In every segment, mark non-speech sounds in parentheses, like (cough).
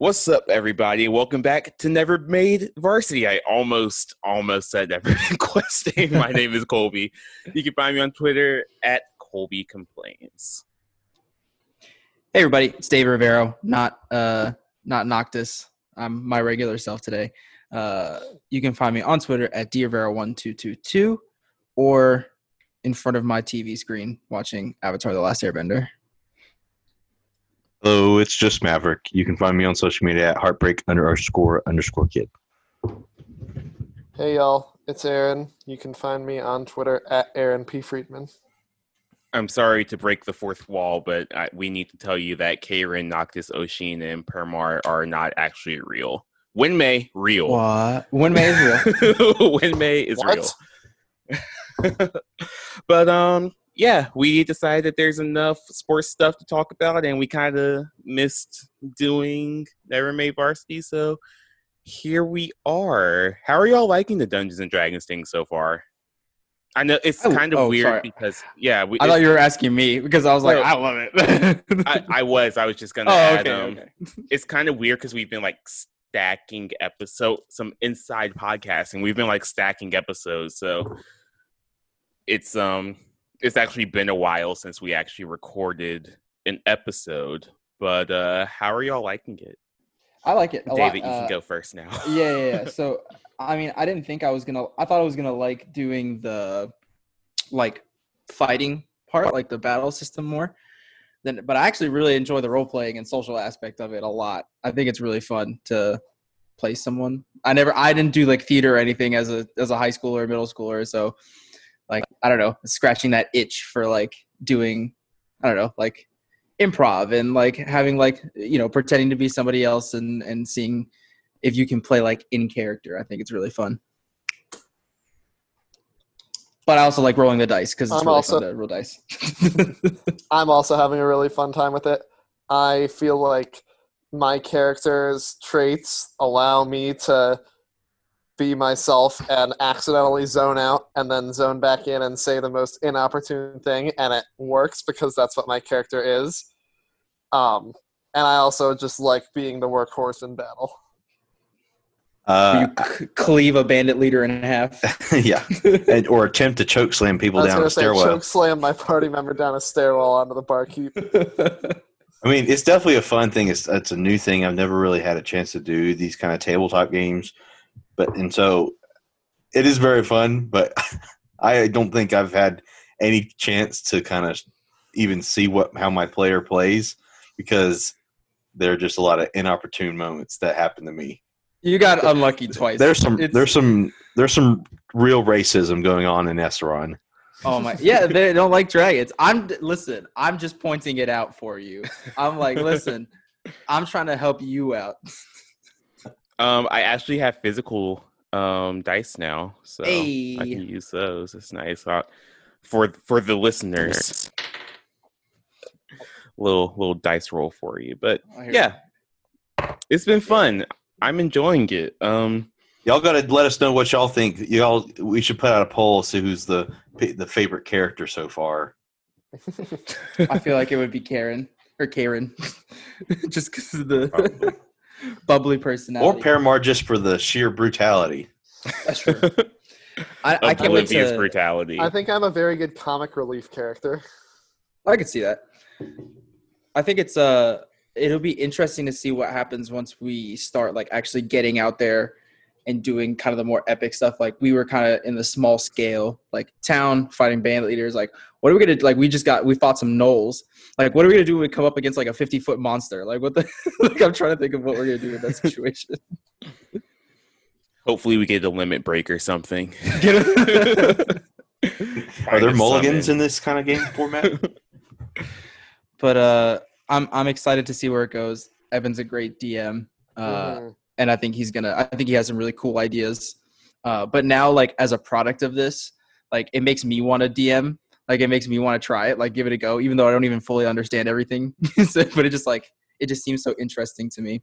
What's up, everybody? Welcome back to Never Made Varsity. I almost, almost said Never (laughs) Made Questing. My (laughs) name is Colby. You can find me on Twitter at Colby Complains. Hey everybody, it's Dave Rivero, not uh not Noctis. I'm my regular self today. Uh you can find me on Twitter at drivero1222 or in front of my TV screen watching Avatar The Last Airbender. Hello, it's just Maverick. You can find me on social media at heartbreak underscore underscore kid. Hey y'all, it's Aaron. You can find me on Twitter at Aaron P. Friedman. I'm sorry to break the fourth wall, but I, we need to tell you that Karen, Noctis, Oshin, and Permar are not actually real. Winmay, real. What? When May is real. (laughs) Winmay is What? real. (laughs) but um, yeah, we decided that there's enough sports stuff to talk about, and we kind of missed doing Never Made Varsity, so here we are. How are y'all liking the Dungeons and Dragons thing so far? I know it's Oh, kind of oh, weird sorry. because yeah, we, I thought you were asking me because I was like, No. I love it. (laughs) I, I was. I was just gonna oh, add. okay, um, okay. (laughs) It's kind of weird because we've been like stacking episode, some inside podcasting. We've been like stacking episodes, so it's um, it's actually been a while since we actually recorded an episode. But uh how are y'all liking it? I like it a David, lot. you Uh, can go first now. (laughs) yeah, yeah, yeah. So, I mean, I didn't think I was gonna. I thought I was gonna like doing the like fighting part, like the battle system more. Then, but I actually really enjoy the role playing and social aspect of it a lot. I think it's really fun to play someone. I never, I didn't do like theater or anything as a as a high schooler or middle schooler, so I don't know, scratching that itch for like doing, I don't know, like improv and like having like you know pretending to be somebody else and and seeing if you can play like in character. I think it's really fun. But I also like rolling the dice because it's I'm really also- fun to roll dice. (laughs) I'm also having a really fun time with it. I feel like my character's traits allow me to be myself and accidentally zone out and then zone back in and say the most inopportune thing and it works because that's what my character is. Um and I also just like being the workhorse in battle. Uh, you c- cleave a bandit leader in half. (laughs) yeah, and, or attempt to choke slam (laughs) people I was down a say stairwell. choke slam my party member down a stairwell onto the barkeep. (laughs) I mean, it's definitely a fun thing. It's it's a new thing. I've never really had a chance to do these kind of tabletop games, but and so it is very fun. But (laughs) I don't think I've had any chance to kind of even see what how my player plays because there are just a lot of inopportune moments that happen to me. you got unlucky twice. There's some It's- there's some there's some real racism going on in Esseron. Oh my! Yeah, they don't like dragons. I'm listen. I'm just pointing it out for you. I'm like, listen. I'm trying to help you out. Um, I actually have physical um dice now, so I can use those. It's nice uh, for for the listeners. Little little dice roll for you, but I hear yeah, it's been fun. I'm enjoying it. Um, Y'all got to let us know what y'all think. Y'all, we should put out a poll to see who's the the favorite character so far. (laughs) I feel like it would be Karen or Karen, (laughs) just because of the Probably. personality. Or personality. Paramar just for the sheer brutality. That's true. (laughs) I, I can't wait to. brutality. I think I'm a very good comic relief character. I could see that. I think it's uh it'll be interesting to see what happens once we start like actually getting out there and doing kind of the more epic stuff. Like we were kind of in the small scale, like town fighting band leaders. Like what are we gonna like? We just got we fought some gnolls. Like what are we gonna do when we come up against like a fifty foot monster? Like what the? (laughs) like I'm trying to think of what we're gonna do in that situation. Hopefully, we get a limit break or something. (laughs) Are there mulligans in this kind of game format? (laughs) but uh, I'm I'm excited to see where it goes. Evan's a great DM. Uh, Mhm. And I think he's gonna. I think he has some really cool ideas. Uh, but now, like as a product of this, like it makes me want to DM. Like it makes me want to try it. Like give it a go, even though I don't even fully understand everything. (laughs) So- but it just like it just seems so interesting to me.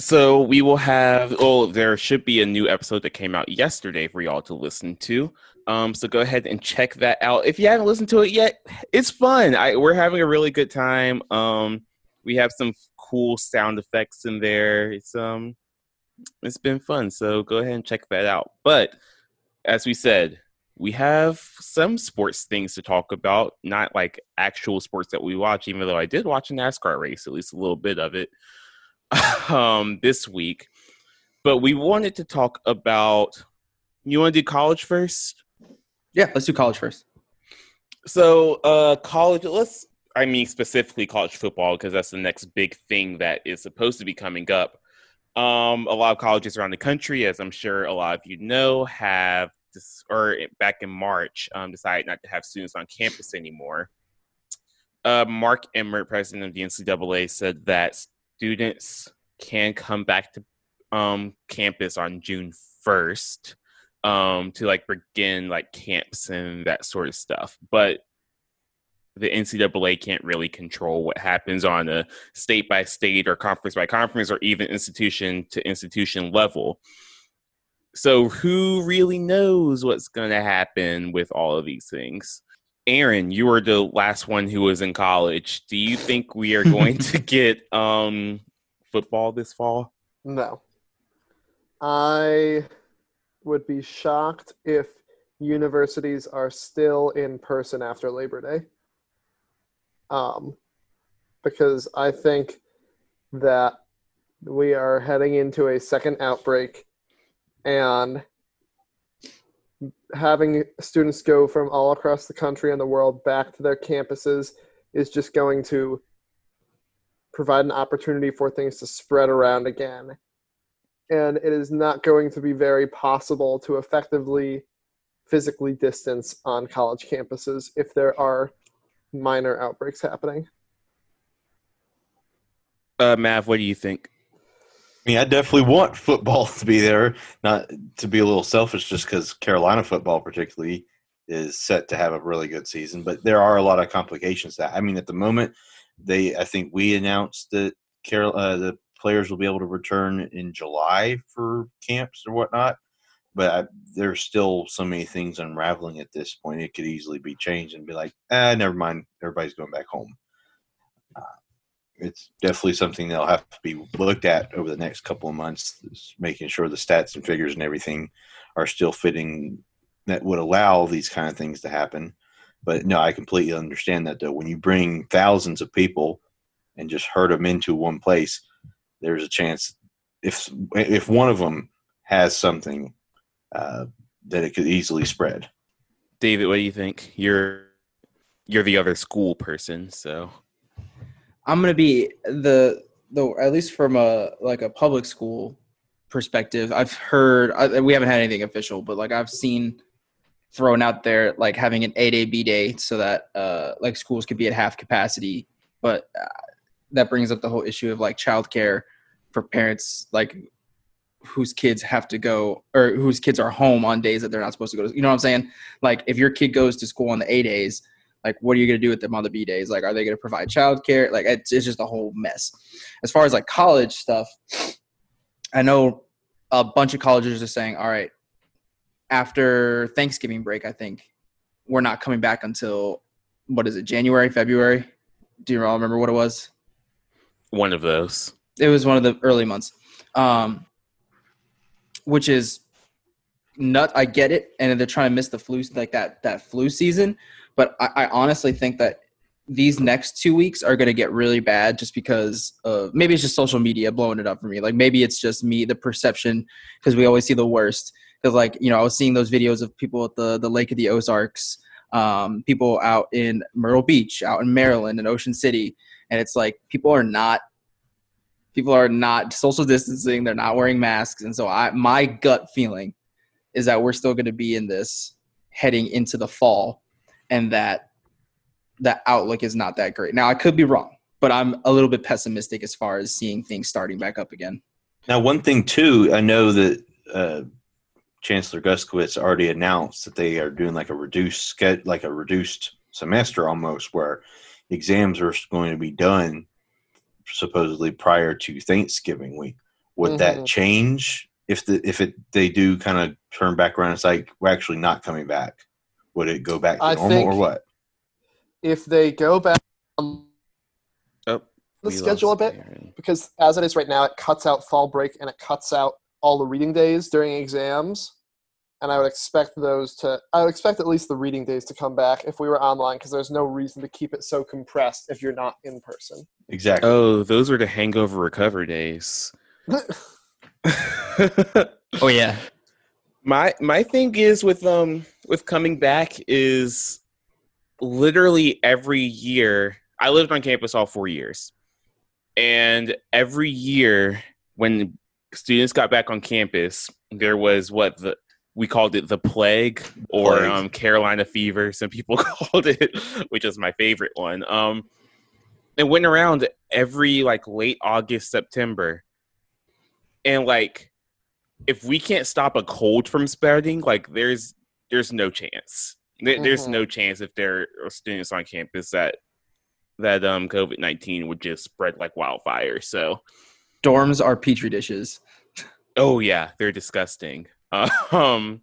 So we will have. Oh, there should be a new episode that came out yesterday for y'all to listen to. Um, so go ahead and check that out. If you haven't listened to it yet, it's fun. I we're having a really good time. Um, we have some cool sound effects in there. It's um, it's been fun. So go ahead and check that out. But as we said, we have some sports things to talk about, not like actual sports that we watch. Even though I did watch a NASCAR race, at least a little bit of it, (laughs) um, this week. But we wanted to talk about. You want to do college first? Yeah, let's do college first. So, uh, college. Let's. I mean, specifically college football because that's the next big thing that is supposed to be coming up. Um, a lot of colleges around the country, as I'm sure a lot of you know, have or back in March, um, decided not to have students on campus anymore. Uh, Mark Emmert, president of the NCAA, said that students can come back to um, campus on June 1st um, to like begin like camps and that sort of stuff. But the NCAA can't really control what happens on a state by state or conference by conference or even institution to institution level. So, who really knows what's going to happen with all of these things? Aaron, you were the last one who was in college. Do you think we are going to (laughs) get um, football this fall? No. I would be shocked if universities are still in person after Labor Day. Um, because I think that we are heading into a second outbreak and having students go from all across the country and the world back to their campuses is just going to provide an opportunity for things to spread around again. And it is not going to be very possible to effectively physically distance on college campuses if there are minor outbreaks happening. Uh, Mav, what do you think? I mean, I definitely want football (laughs) to be there. Not to be a little selfish, just because Carolina football, particularly, is set to have a really good season. But there are a lot of complications. That I mean, at the moment, they I think we announced that Carol uh, the players will be able to return in July for camps or whatnot. But I, there's still so many things unraveling at this point. It could easily be changed and be like, ah, never mind. Everybody's going back home. Uh, it's definitely something that'll have to be looked at over the next couple of months, making sure the stats and figures and everything are still fitting that would allow these kind of things to happen. But no, I completely understand that though. When you bring thousands of people and just herd them into one place, there's a chance if if one of them has something uh, that it could easily spread. David, what do you think? You're you're the other school person, so I'm gonna be the the at least from a like a public school perspective. I've heard I, we haven't had anything official, but like I've seen thrown out there like having an A day B day so that uh like schools could be at half capacity, but uh, that brings up the whole issue of like childcare for parents like whose kids have to go or whose kids are home on days that they're not supposed to go to. You know what I'm saying? Like if your kid goes to school on the A days like what are you going to do with them on the b days? Like are they going to provide childcare? Like it's, it's just a whole mess. As far as like college stuff i know a bunch of colleges are saying all right after thanksgiving break i think we're not coming back until what is it january february? Do you all remember what it was? One of those. It was one of the early months. Um, which is nut i get it and they're trying to miss the flu like that that flu season but I, I honestly think that these next two weeks are going to get really bad just because of maybe it's just social media blowing it up for me. Like maybe it's just me, the perception, because we always see the worst. Because like you know, I was seeing those videos of people at the the Lake of the Ozarks, um, people out in Myrtle Beach, out in Maryland, in Ocean City, and it's like people are not people are not social distancing. They're not wearing masks, and so I my gut feeling is that we're still going to be in this heading into the fall and that that outlook is not that great. Now I could be wrong, but I'm a little bit pessimistic as far as seeing things starting back up again. Now, one thing too, I know that uh, Chancellor Guskiewicz already announced that they are doing like a reduced like a reduced semester almost, where exams are going to be done supposedly prior to Thanksgiving week. Would mm-hmm. that change if the if it they do kind of turn back around? It's like we're actually not coming back. Would it go back to I normal or what? If they go back, um, oh, the schedule a bit Aaron. because as it is right now, it cuts out fall break and it cuts out all the reading days during exams. And I would expect those to, I would expect at least the reading days to come back if we were online because there's no reason to keep it so compressed if you're not in person. Exactly. Oh, those were the hangover recover days. (laughs) Oh yeah. my my thing is with um with coming back is literally every year i lived on campus all four years and every year when students got back on campus there was what the we called it the plague or Plague. um carolina fever some people (laughs) called it which is my favorite one um it went around every like late august september and like if we can't stop a cold from spreading, like there's there's no chance. There, There's Mhm. no chance if there are students on campus that that um COVID nineteen would just spread like wildfire. So Dorms are petri dishes. oh yeah, they're disgusting. (laughs) Um,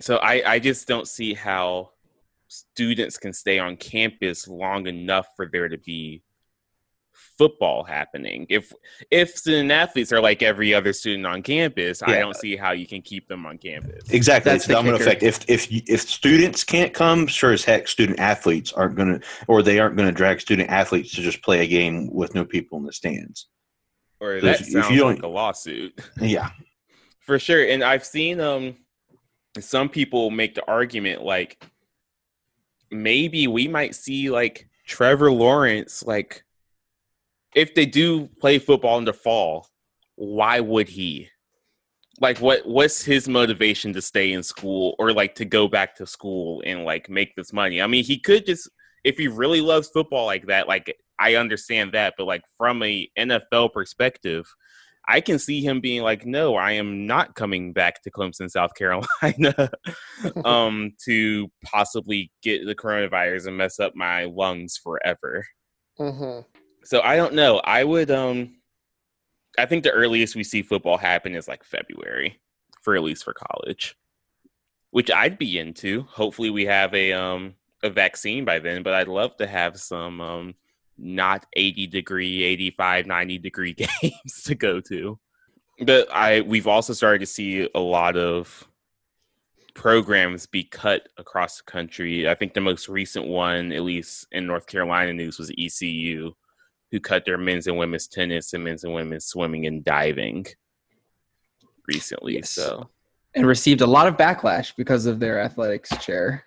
so I I just don't see how students can stay on campus long enough for there to be football happening. If if student athletes are like every other student on campus, I don't see how you can keep them on campus. Exactly. That's It's the the domino kicker. effect. If if if students can't come, sure as heck, student athletes aren't going to, or they aren't going to drag student athletes to just play a game with no people in the stands. Or So that if- if you don't- like a lawsuit. Yeah. For sure. And I've seen um some people make the argument like maybe we might see like Trevor Lawrence like if they do play football in the fall, why would he? Like what what's his motivation to stay in school or like to go back to school and like make this money? I mean, he could just if he really loves football like that, like I understand that, but like from a NFL perspective, I can see him being like, "No, I am not coming back to Clemson, South Carolina, (laughs) (laughs) um, to possibly get the coronavirus and mess up my lungs forever." hmm So I don't know. I would, um, I think the earliest we see football happen is like February, for at least for college, which I'd be into. Hopefully, we have a um a vaccine by then, but I'd love to have some um not 80 degree 85 90 degree (laughs) games to go to. But i we've also started to see a lot of programs be cut across the country. I think the most recent one at least in north carolina news was ecu who cut their men's and women's tennis and men's and women's swimming and diving recently Yes. so. And received a lot of backlash because of their athletics chair.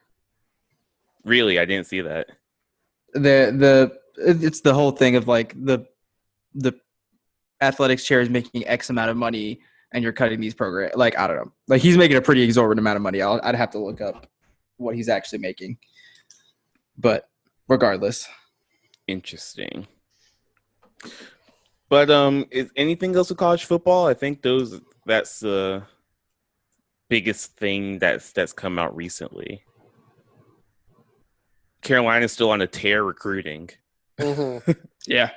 really? I didn't see that. The the it's the whole thing of like the the athletics chair is making X amount of money and you're cutting these program like I don't know. Like he's making a pretty exorbitant amount of money. I'll, I'd have to look up what he's actually making. But regardless, interesting but um is anything else with college football i think those that's the biggest thing that's that's come out recently carolina's still on a tear recruiting hmm yeah.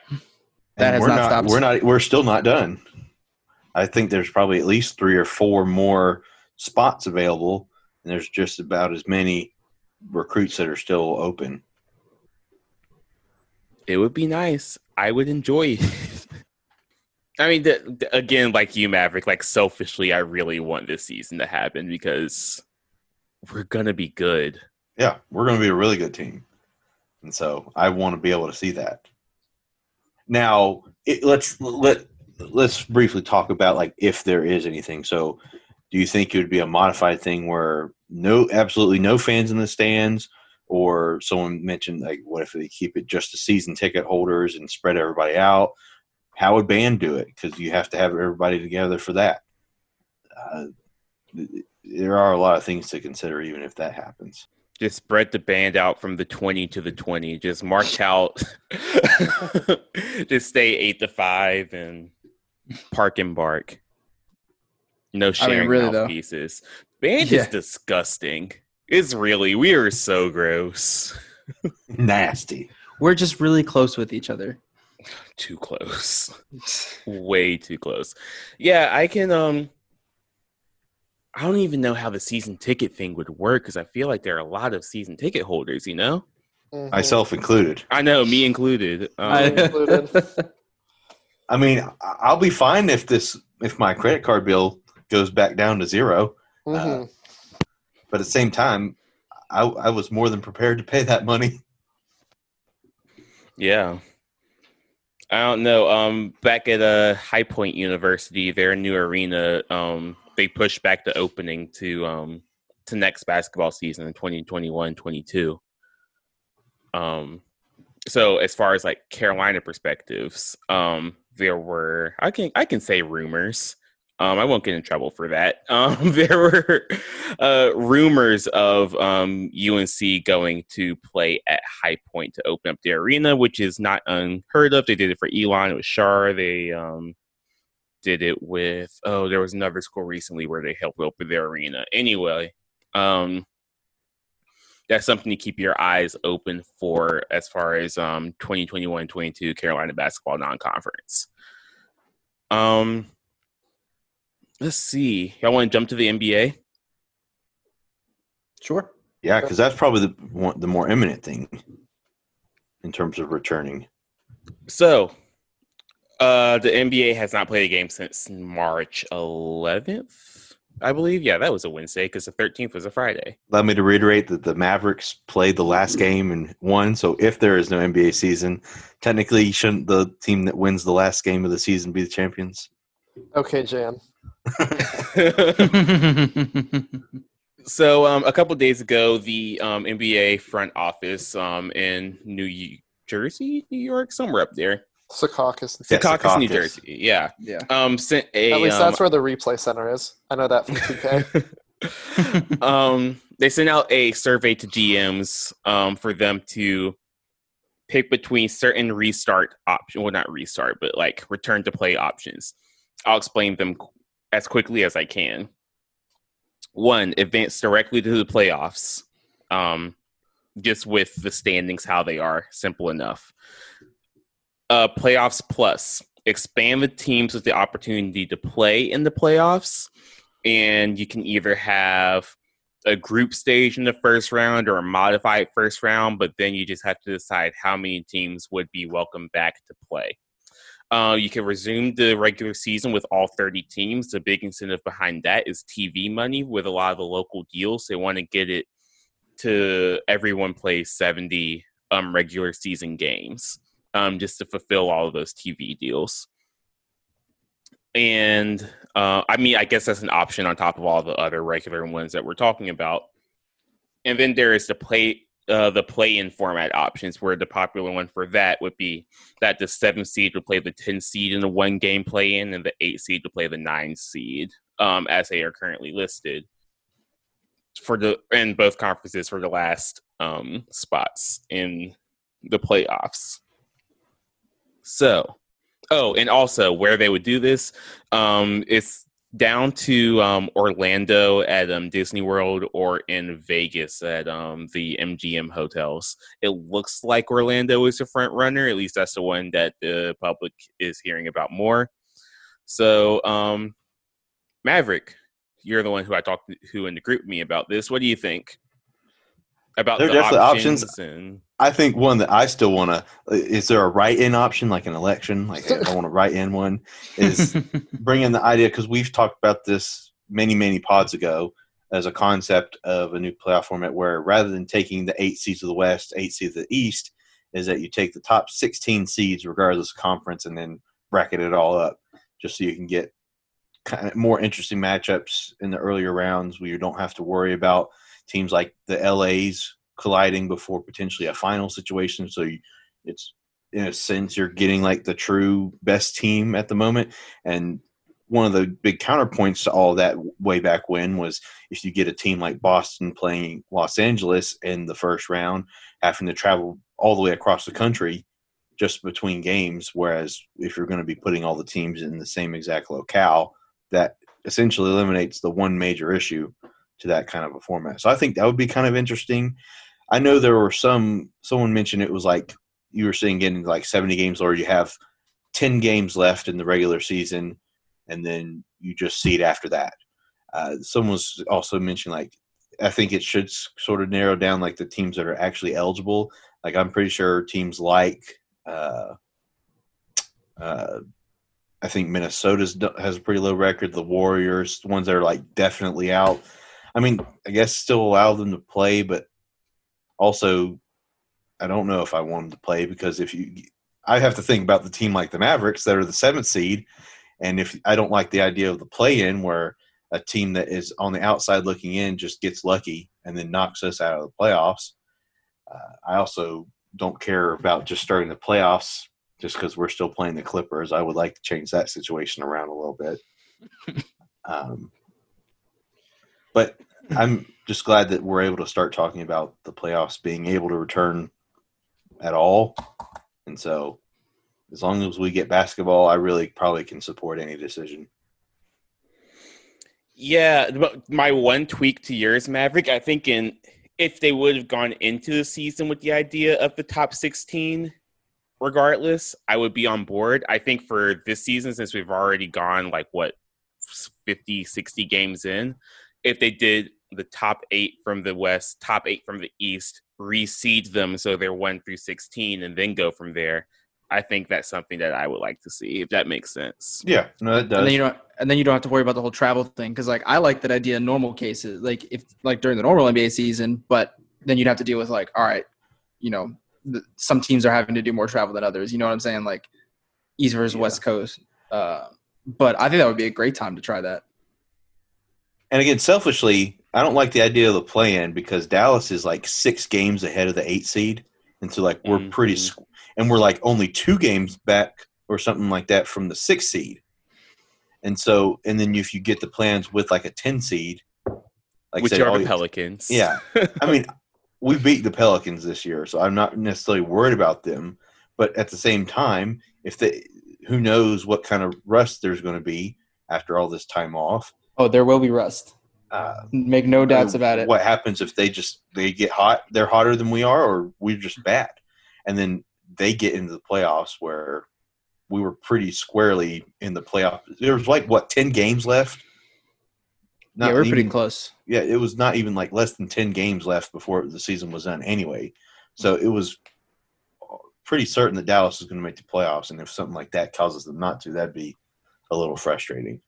That And has we're not not, stopped. We're not. We're still not done. I think there's probably at least three or four more spots available, and there's just about as many recruits that are still open. it would be nice i would enjoy it i mean the, the- again like you maverick like selfishly i really want this season to happen because we're gonna be good Yeah, we're going to be a really good team, and so I want to be able to see that. Now, it, let's let let's briefly talk about like if there is anything. So, do you think it would be a modified thing where no, absolutely no fans in the stands, or someone mentioned like what if they keep it just the season ticket holders and spread everybody out? How would band do it? Because you have to have everybody together for that. Uh, there are a lot of things to consider, even if that happens. Just spread the band out from the 20 to the 20 just march out (laughs) just stay 8 to 5 and park and bark no sharing really, though. mouthpieces band Yeah. is disgusting it's really we are so gross (laughs) Nasty. We're just really close with each other. too close way too close yeah i can um i don't even know how the season ticket thing would work because i feel like there are a lot of season ticket holders you know Mhm. myself included. I know, me included. Um, I- (laughs) included. I mean, I- I'll be fine if this if my credit card bill goes back down to zero. Mhm. But at the same time, I, I was more than prepared to pay that money. Yeah. I don't know. Um, back at uh, High Point University, their new arena, um, they pushed back the opening to um, to next basketball season in 2021-22. Um, so as far as like Carolina perspectives, um, there were I can I can say rumors. Um, I won't get in trouble for that. (laughs) Um, there were uh, rumors of um, UNC going to play at High Point to open up the arena, which is not unheard of. They did it for Elon. It was Shar. They um, did it with oh, there was another school recently where they helped open their arena. Anyway, um, that's something to keep your eyes open for as far as um 2021-22 Carolina basketball non-conference. Um let's see. Y'all want to jump to the NBA? sure. Yeah, because that's probably the one, the more imminent thing in terms of returning. So, uh the NBA has not played a game since March 11th, I believe. Yeah, that was a Wednesday because the 13th was a Friday. Allow me to reiterate that the Mavericks played the last game and won. So if there is no NBA season, technically, shouldn't the team that wins the last game of the season be the champions? Okay, Jan. (laughs) so, um, a couple days ago, the um, NBA front office um, in New Jersey, New York, somewhere up there, Secaucus. Yeah, Secaucus, New Jersey, yeah, yeah. um, sent a At least um, that's where the replay center is. I know that from (laughs) 2K. (laughs) um, they sent out a survey to GMs um, for them to pick between certain restart option, well, not restart, but like return to play options. I'll explain them qu- as quickly as I can. One, advance directly to the playoffs, um, just with the standings how they are, simple enough. Uh, playoffs plus, expand the teams with the opportunity to play in the playoffs and you can either have a group stage in the first round or a modified first round, but then you just have to decide how many teams would be welcome back to play. Uh, you can resume the regular season with all 30 teams. The big incentive behind that is TV money with a lot of the local deals. They want to get it to everyone plays 70 um, regular season games um, just to fulfill all of those TV deals and uh, I mean, I guess that's an option on top of all the other regular ones that we're talking about. And then there is the play, uh, the play-in format options, where the popular one for that would be that the seven seed would play the ten seed in the one game play-in, and the eight seed would play the nine seed, um, as they are currently listed for the in both conferences for the last um, spots in the playoffs. So, oh, and also where they would do this, um, it's down to um, Orlando at um, Disney World or in Vegas at um, the MGM hotels. It looks like Orlando is the front runner. At least that's the one that the public is hearing about more. So, um, Maverick, you're the one who I talked to, who in the GroupMe about this. What do you think about There are the options? options. And I think one that I still want to uh, is there a write-in option like an election? Like I want to write in one is (laughs) bring in the idea because we've talked about this many many pods ago as a concept of a new playoff format where rather than taking the eight seeds of the West, eight seeds of the East, is that you take the top 16 seeds regardless of conference and then bracket it all up just so you can get kind of more interesting matchups in the earlier rounds where you don't have to worry about teams like the LA's colliding before potentially a final situation. So you, it's in a sense you're getting like the true best team at the moment. And one of the big counterpoints to all that way back when was if you get a team like Boston playing Los Angeles in the first round, having to travel all the way across the country just between games. Whereas if you're going to be putting all the teams in the same exact locale, that essentially eliminates the one major issue to that kind of a format. So I think that would be kind of interesting. I know there were some someone mentioned it was like you were saying getting like 70 games or you have 10 games left in the regular season and then you just seed after that. Uh, someone was also mentioned like I think it should sort of narrow down like the teams that are actually eligible Like I'm pretty sure teams like uh, uh, I think Minnesota's has a pretty low record. The Warriors, the ones that are like definitely out. I mean, I guess still allow them to play, but also I don't know if I want them to play because if you, I have to think about the team like the Mavericks that are the seventh seed, and if I don't like the idea of the play-in where a team that is on the outside looking in just gets lucky and then knocks us out of the playoffs. Uh, I also don't care about just starting the playoffs just because we're still playing the Clippers. I would like to change that situation around a little bit. (laughs) um, but (laughs) I'm just glad that we're able to start talking about the playoffs being able to return at all. And so, as long as we get basketball, I really probably can support any decision. Yeah, but my one tweak to yours, Maverick, I think in if they would have gone into the season with the idea of the top 16 regardless, I would be on board. I think for this season since we've already gone like what 50 60 games in, if they did the top 8 from the west, top 8 from the east, reseed them so they're 1 through 16 and then go from there. I think that's something that I would like to see if that makes sense. Yeah, no, it does. and then you don't and then you don't have to worry about the whole travel thing because like I like that idea in normal cases like if like during the normal NBA season but then you'd have to deal with like all right you know the, some teams are having to do more travel than others you know what I'm saying like East versus Yeah. West Coast uh, but I think that would be a great time to try that And again, selfishly, I don't like the idea of the play-in because Dallas is like six games ahead of the eight seed, and so like we're pretty, Mhm. squ- and we're like only two games back or something like that from the six seed, and so and then if you get the plans with like a ten seed, like Which say, are all the Pelicans. Yeah, I mean, we beat the Pelicans this year, so I'm not necessarily worried about them. But at the same time, if they, who knows what kind of rust there's going to be after all this time off. Oh there will be rust Uh, make no doubts about it What happens if they just they get hot? They're hotter than we are, or we're just bad, and then they get into the playoffs where we were pretty squarely in the playoff. There was like what ten games left. yeah we're pretty close yeah, it was not even like less than 10 games left before the season was done anyway. So it was pretty certain that Dallas was going to make the playoffs. And if something like that causes them not to, that'd be a little frustrating.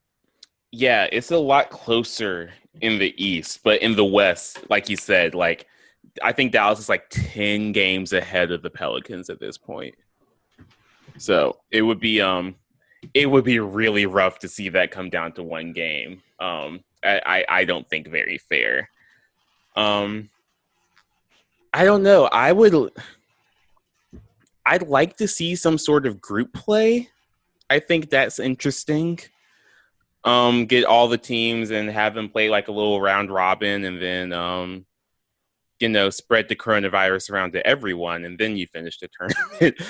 Yeah, it's a lot closer in the East, but in the West, like you said, like I think Dallas is like ten games ahead of the Pelicans at this point. So it would be um it would be really rough to see that come down to one game. Um I, I, I don't think very fair. Um I don't know. I would I'd like to see some sort of group play. I think that's interesting um get all the teams and have them play like a little round robin and then um you know spread the coronavirus around to everyone and then you finish the tournament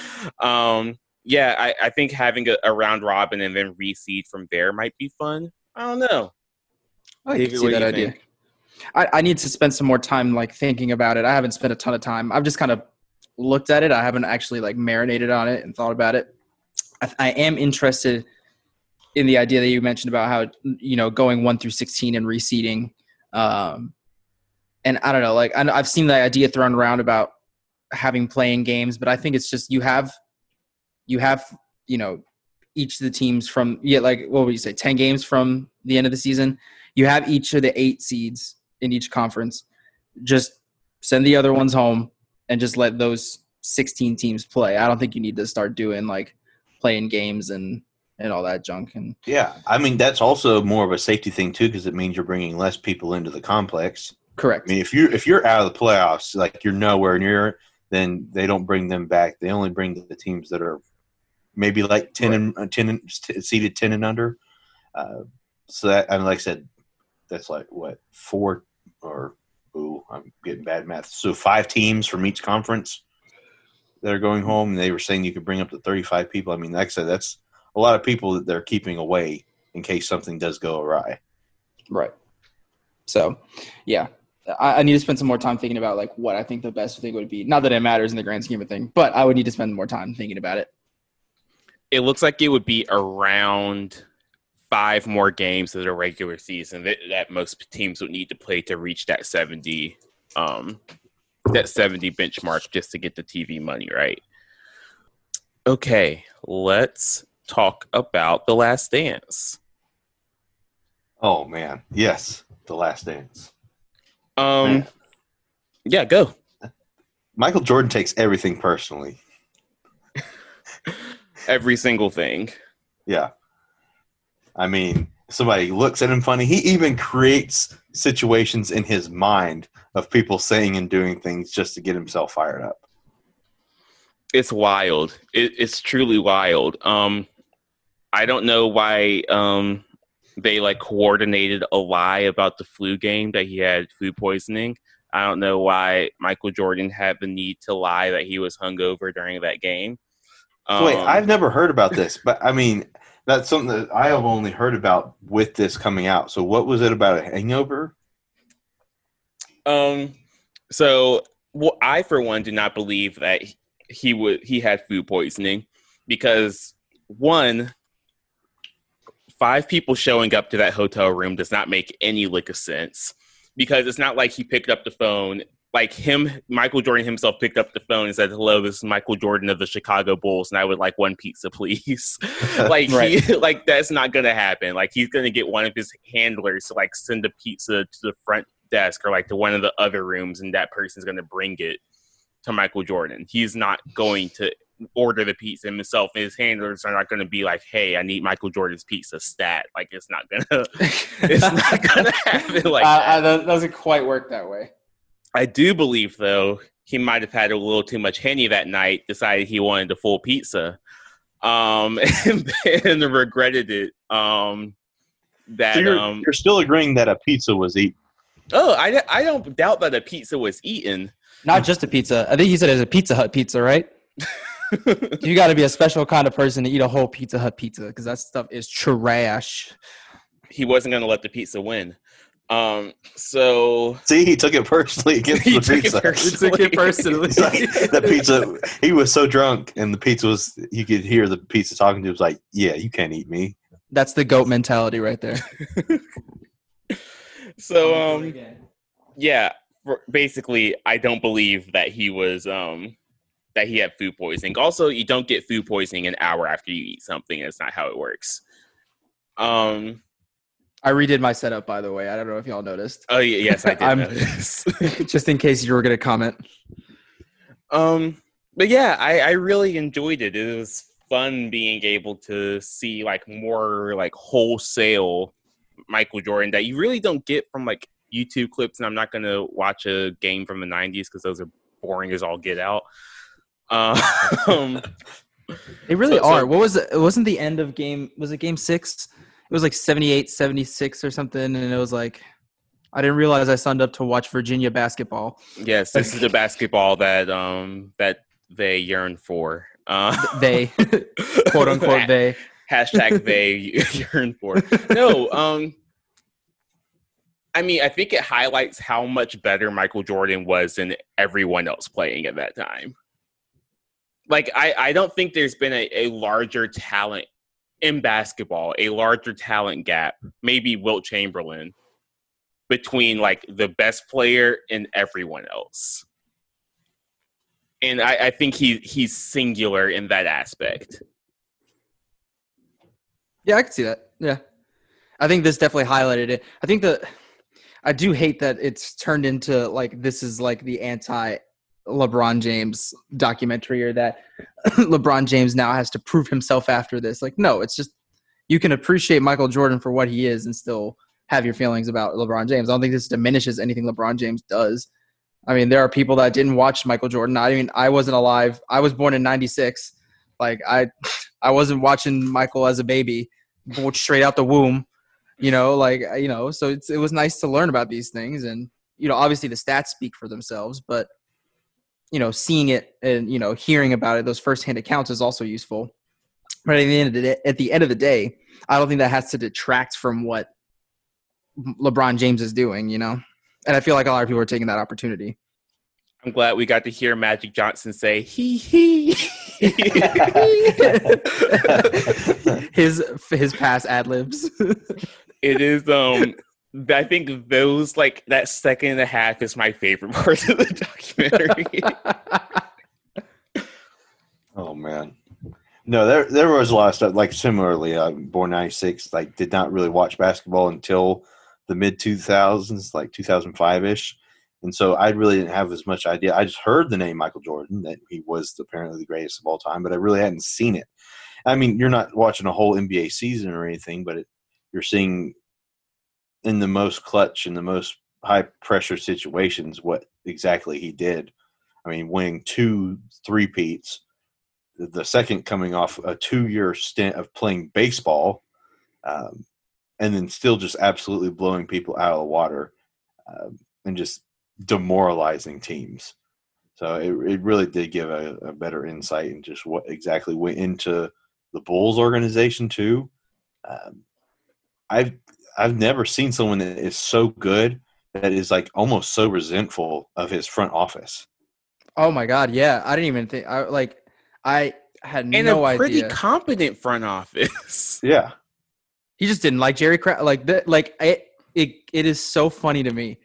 (laughs) um yeah i, I think having a, a round robin and then reseed from there might be fun i don't know I David, can see that idea. I, I need to spend some more time like thinking about it. I haven't spent a ton of time. I've just kind of looked at it. I haven't actually like marinated on it and thought about it. I, I am interested in the idea that you mentioned about how you know going one through sixteen and reseeding. Um, and I don't know, like I, I've seen the idea thrown around about having playing games, but I think it's just you have you have you know each of the teams from yeah like what would you say ten games from the end of the season you have each of the eight seeds in each conference. Just send the other ones home and just let those 16 teams play. I don't think you need to start doing like playing games and and all that junk. And Yeah. I mean, that's also more of a safety thing, too, because it means you're bringing less people into the complex. correct. I mean, if you're, if you're out of the playoffs, like you're nowhere near it, then they don't bring them back. They only bring the teams that are maybe like 10 and uh, 10 and, seated 10 and under. Uh, so that, and like I said, that's like what four or ooh, I'm getting bad math. So five teams from each conference that are going home. And they were saying you could bring up to 35 people. I mean, like I said, that's a lot of people that they're keeping away in case something does go awry. Right. So, yeah, I, I need to spend some more time thinking about like what I think the best thing would be. Not that it matters in the grand scheme of thing, but I would need to spend more time thinking about it. it looks like it would be around five more games of the regular season that, that most teams would need to play to reach that 70 um that 70 benchmark just to get the TV money, right? Okay, let's talk about The Last Dance. Oh man, yes, The Last Dance. Um, Man. yeah, go. Michael Jordan takes everything personally. Every single thing. Yeah. I mean, somebody looks at him funny. He even creates situations in his mind of people saying and doing things just to get himself fired up. It's wild. It, it's truly wild. Um, I don't know why um they like coordinated a lie about the flu game that he had food poisoning. I don't know why Michael Jordan had the need to lie that he was hungover during that game. So wait, Um, I've never heard about (laughs) this, but I mean, that's something that I have only heard about with this coming out. So what was it about a hangover? Um, so well, I for one do not believe that he would he had food poisoning because one, five people showing up to that hotel room does not make any lick of sense because it's not like he picked up the phone. Like him, Michael Jordan himself picked up the phone and said, "Hello, this is Michael Jordan of the Chicago Bulls, and I would like one pizza, (laughs) please." (laughs) like he, (laughs) like that's not gonna happen. Like he's gonna get one of his handlers to like send a pizza to the front desk or like to one of the other rooms, and that person's gonna bring it to Michael Jordan. He's not going to order the pizza himself. And his handlers are not going to be like, "Hey, I need Michael Jordan's pizza stat." Like it's not gonna, (laughs) it's not gonna (laughs) happen like uh, that. uh, that doesn't quite work that way. I do believe though he might have had a little too much henny that night. Decided he wanted the full pizza, um, (laughs) and then regretted it. Um, that So you're, um, you're still agreeing that a pizza was eaten. oh, I I don't doubt that a pizza was eaten. Not just a pizza. I think he said it's a Pizza Hut pizza, right? (laughs) You got to be a special kind of person to eat a whole Pizza Hut pizza because that stuff is trash. he wasn't going to let the pizza win. Um, so See, he took it personally against (laughs) He the took it pizza. personally. He took it personally. (laughs) Like, the pizza. He was so drunk, and the pizza was. You could hear the pizza talking to him. Was like, "Yeah, you can't eat me." That's the goat mentality right there. so um, yeah, for- basically, I don't believe that he was um that he had food poisoning. Also, you don't get food poisoning an hour after you eat something. That's not how it works. Um. I redid my setup, by the way. I don't know if y'all noticed. Oh yeah, yes, I did. (laughs) (laughs) Just in case you were going to comment. Um, but yeah, I, I really enjoyed it. It was fun being able to see like more like wholesale Michael Jordan that you really don't get from like YouTube clips. And I'm not gonna watch a game from the '90s because those are boring as all get out. Um, (laughs) They really So- so- are. what was it? It wasn't the end of game. Was it game six? It was like 78, 76 or something. And it was like, I didn't realize I signed up to watch Virginia basketball. yes, this is the basketball that um that they yearn for. Uh, They, (laughs) quote unquote, they. hashtag they (laughs) yearn for. No, um, I mean, I think it highlights how much better Michael Jordan was than everyone else playing at that time. Like, I, I don't think there's been a, a larger talent in basketball, a larger talent gap, maybe Wilt Chamberlain, between like the best player and everyone else. And I, I think he he's singular in that aspect. Yeah, I can see that. Yeah. I think this definitely highlighted it. I think that I do hate that it's turned into like this is like the anti LeBron James documentary or that (laughs) LeBron James now has to prove himself after this. Like, no, it's just you can appreciate Michael Jordan for what he is and still have your feelings about LeBron James. I don't think this diminishes anything LeBron James does. I mean, there are people that didn't watch Michael Jordan. I mean, I wasn't alive. I was born in 96. Like I I wasn't watching Michael as a baby, straight out the womb. You know, like you know, so it's it was nice to learn about these things, and you know, obviously the stats speak for themselves, but you know, seeing it and you know, hearing about it, those firsthand accounts is also useful. But at the end of the day, at the end of the day, I don't think that has to detract from what LeBron James is doing. You know, and I feel like a lot of people are taking that opportunity. I'm glad we got to hear Magic Johnson say he he. (laughs) his his past ad libs. it is um I think those like that second and a half is my favorite (laughs) part of the documentary. (laughs) Oh man. No, there there was a lot of stuff. Like similarly, uh, born '96. Like did not really watch basketball until the mid 2000s, like 2005 ish, and so I really didn't have as much idea. I just heard the name Michael Jordan that he was apparently the greatest of all time, but I really hadn't seen it. I mean, you're not watching a whole NBA season or anything, but it, you're seeing in the most clutch in the most high pressure situations what exactly he did. I mean, winning two three peats the second coming off a two year stint of playing baseball, um, and then still just absolutely blowing people out of the water um, and just demoralizing teams. So it, it really did give a, a better insight in just what exactly went into the Bulls organization too. Um, I've I've never seen someone that is so good that is like almost so resentful of his front office. oh my god, yeah. I didn't even think. I like. I had and no a pretty idea. competent front office. (laughs) Yeah, he just didn't like Jerry Krause. Like the, like it, it. It is so funny to me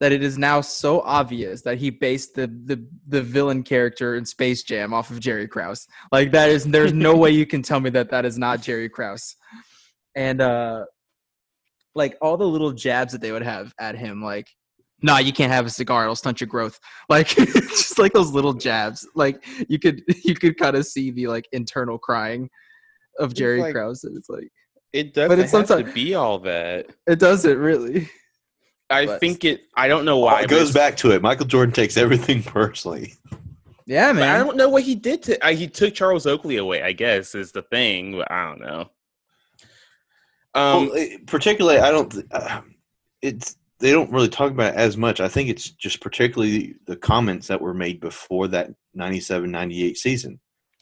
that it is now so obvious that he based the the the villain character in Space Jam off of Jerry Krause. Like that is there's no (laughs) way you can tell me that that is not Jerry Krause. And uh like all the little jabs that they would have at him like nah, you can't have a cigar. It'll stunt your growth. (laughs) Like (laughs) just like those little jabs. Like you could (laughs) you could kind of see the like internal crying of Jerry like- Krause. It's like It doesn't But it's have to be all that. it doesn't really. I But- think it. I don't know why. it goes it's- back to it. Michael Jordan takes everything personally. Yeah, But I don't know what he did to. Uh, he took Charles Oakley away. I guess is the thing. But I don't know. Um, well, particularly, I don't. Uh, it's they don't really talk about it as much. I think it's just particularly the comments that were made before that 97-98 season,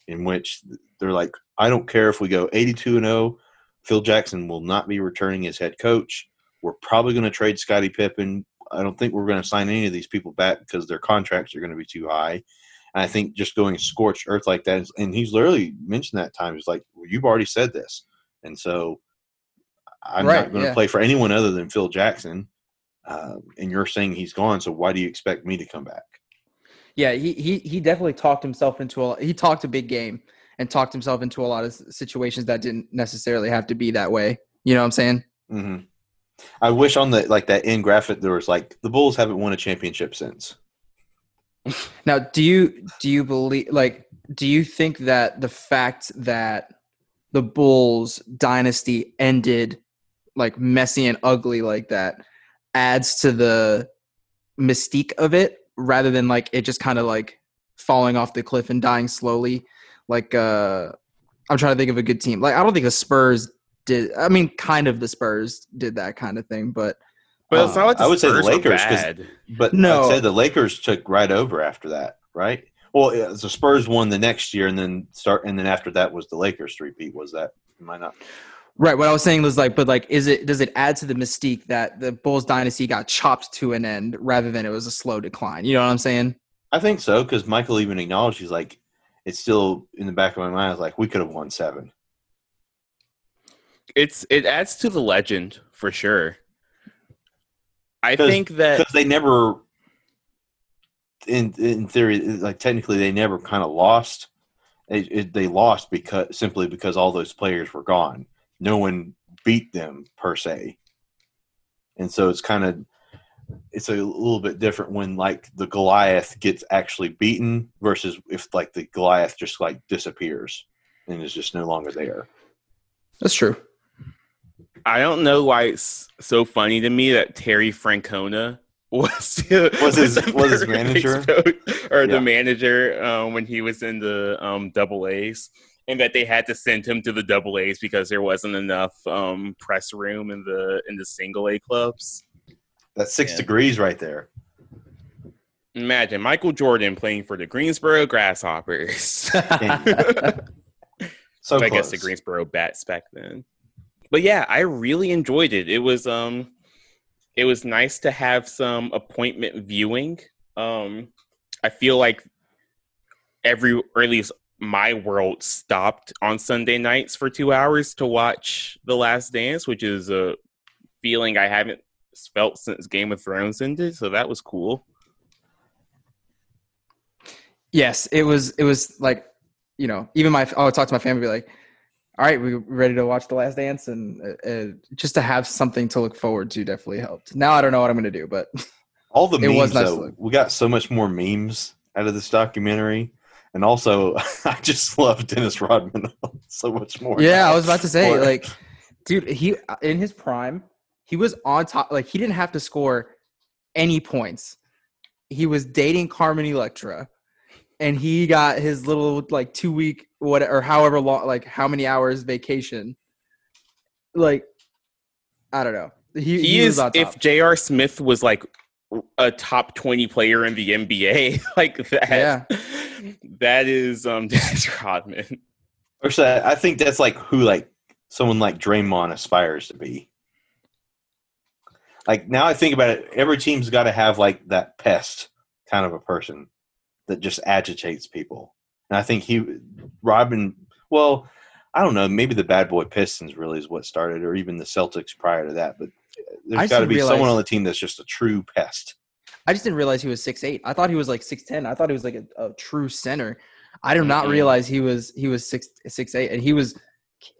in which they're like, "I don't care if we go eighty-two and zero. Phil Jackson will not be returning as head coach. We're probably going to trade Scottie Pippen. I don't think we're going to sign any of these people back because their contracts are going to be too high." And I think just going scorched earth like that, is- and he's literally mentioned that time. He's like, well, "You've already said this," and so I'm Right, not going to yeah. play for anyone other than Phil Jackson. Um, and you're saying he's gone, so why do you expect me to come back? Yeah, he he he definitely talked himself into a he talked a big game and talked himself into a lot of situations that didn't necessarily have to be that way. You know what I'm saying? hmm I wish on the like that end graphic there was like the Bulls haven't won a championship since. (laughs) Now, do you do you believe like do you think that the fact that the Bulls dynasty ended like messy and ugly like that adds to the mystique of it rather than like it just kind of like falling off the cliff and dying slowly like uh I'm trying to think of a good team. Like I don't think the Spurs did I mean kind of the Spurs did that kind of thing, but but it's uh, not like the I would say the Lakers, were Lakers, 'cause- bad. But No. like I said the Lakers took right over after that, right? Well, yeah, the Spurs won the next year, and then start, and then after that was the Lakers three peat. Was that? Am I not? Right. What I was saying was like, but like, is it does it add to the mystique that the Bulls dynasty got chopped to an end rather than it was a slow decline? You know what I'm saying? I think so because Michael even acknowledged he's like, it's still in the back of my mind. I was like, we could have won seven. It's it adds to the legend for sure. I think that because they never in in theory like technically they never kind of lost it, it, they lost because simply because all those players were gone no one beat them per se and so it's kind of it's a little bit different when like the goliath gets actually beaten versus if like the goliath just like disappears and is just no longer there That's true. I don't know why it's so funny to me that Terry Francona (laughs) was Was his- the was his (laughs) manager? coach, (laughs) or Yeah. the manager um, when he was in the um, double A's, and that they had to send him to the double A's because there wasn't enough um, press room in the in the single A clubs. that's six Yeah. degrees right there Imagine Michael Jordan playing for the Greensboro Grasshoppers. (laughs) so I guess the. Greensboro Bats back then. But yeah, I really enjoyed it. It was um it was nice to have some appointment viewing. Um I feel like every or at least my world stopped on Sunday nights for 2 hours to watch The Last Dance, which is a feeling I haven't felt since Game of Thrones ended, so that was cool. Yes, it was. It was like, you know, even my I would talk to my family, be like, "All right, we ready to watch The Last Dance?" And uh, uh, just to have something to look forward to definitely helped. Now I don't know what I'm gonna do, but All the (laughs) It memes, was nice though, we got so much more memes out of this documentary. And also, (laughs) I just love Dennis Rodman (laughs) so much more. yeah, now. I was about to say, Or- like, dude, he in his prime, he was on top. Like, he didn't have to score any points. He was dating Carmen Electra, and he got his little like two week what or however long, like how many hours vacation. Like, I don't know. He, He, he is if J.R. Smith was like a top 20 player in the NBA, (laughs) like that. Yeah. That is um (laughs) Dennis Rodman. Or so I think that's like who like someone like Draymond aspires to be. Like now I think about it, every team's got to have like that pest kind of a person that just agitates people. And I think he Robin well, I don't know, maybe the bad boy Pistons really is what started or even the Celtics prior to that, but I there's just got to be realize- someone on the team that's just a true pest. I just didn't realize he was six eight. I thought he was like six ten. I thought he was like a, a true center. I did not realize he was he was six six eight, and he was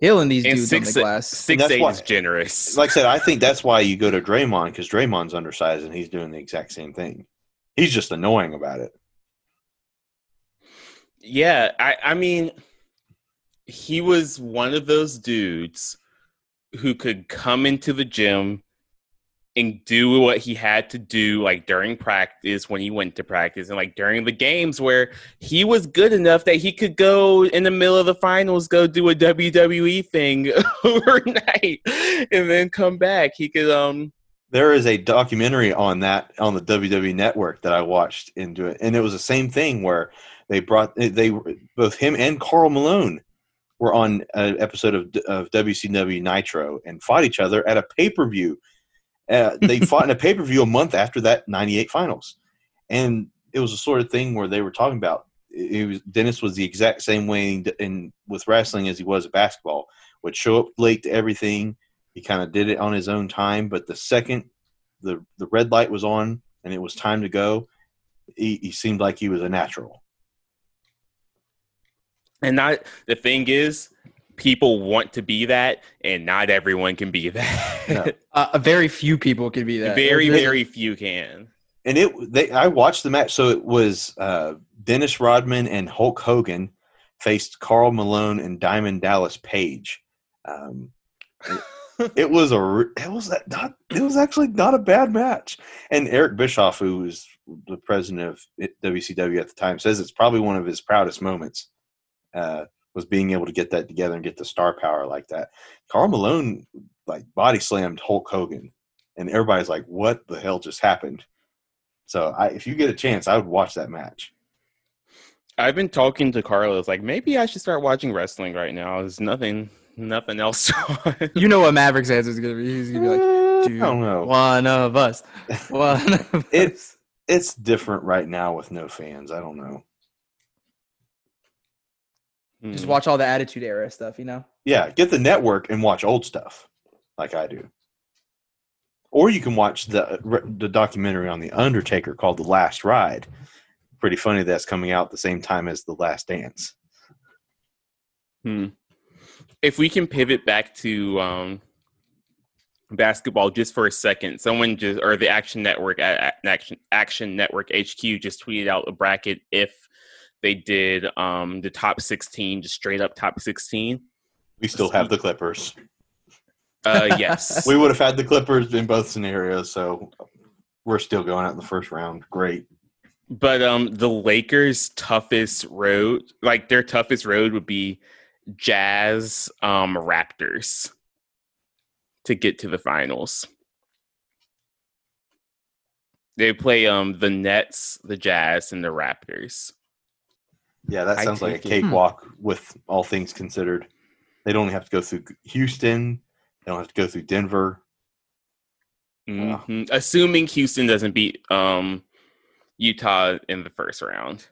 killing these And dudes six, on the glass. six eight why- is generous. (laughs) Like I said, I think that's why you go to Draymond because Draymond's undersized and he's doing the exact same thing. He's just annoying about it. Yeah, I, I mean, he was one of those dudes who could come into the gym and do what he had to do, like during practice when he went to practice, and like during the games where he was good enough that he could go in the middle of the finals, go do a WWE thing (laughs) overnight, and then come back. He could, um, There is a documentary on that on the WWE network that I watched into it, and it was the same thing where they brought they both him and Karl Malone were on an episode of, of WCW Nitro and fought each other at a pay per view. Uh, they (laughs) fought in a pay per view a month after that '98 finals, and it was the sort of thing where they were talking about. It was Dennis was the exact same way in, in with wrestling as he was at basketball. Would show up late to everything. He kind of did it on his own time, but the second the the red light was on and it was time to go, he, he seemed like he was a natural. and not the thing is, people want to be that, and not everyone can be (laughs) that. No. Uh, a very few people can be that. very, There's- very few can. And it they I watched the match, so it was uh, Dennis Rodman and Hulk Hogan faced Karl Malone and Diamond Dallas Page. Um, it, it was a it was that not it was actually not a bad match. And Eric Bischoff, who was the president of WCW at the time, says it's probably one of his proudest moments. Uh, was being able to get that together and get the star power like that. Karl Malone like body slammed Hulk Hogan, and everybody's like, "What the hell just happened?" So, I, if you get a chance, I would watch that match. I've been talking to Carlos, like maybe I should start watching wrestling right now. There's nothing, nothing else (laughs) on. You know what Maverick's answer is gonna be? He's gonna be like, Uh, dude, I don't know. one of us, one (laughs) of It's- us. It's different right now with no fans. I don't know. Just Hmm. watch all the Attitude Era stuff, you know. Yeah, get the network and watch old stuff, like I do. Or you can watch the the documentary on the Undertaker called "The Last Ride." Pretty funny that's coming out at the same time as "The Last Dance." Hmm. If we can pivot back to um, basketball just for a second, someone just or the Action Network Action Action Network HQ just tweeted out a bracket if they did um, the top sixteen, just straight up top sixteen. We still have the Clippers. Uh, yes, (laughs) We would have had the Clippers in both scenarios, so we're still going out in the first round. Great. But um, the Lakers' toughest road, like their toughest road, would be Jazz, um, Raptors, to get to the finals. They play um the Nets, the Jazz, and the Raptors. Yeah, that sounds like a it. cakewalk with all things considered. They don't have to go through Houston. They don't have to go through Denver. Wow. Mhm. Assuming Houston doesn't beat um Utah in the first round,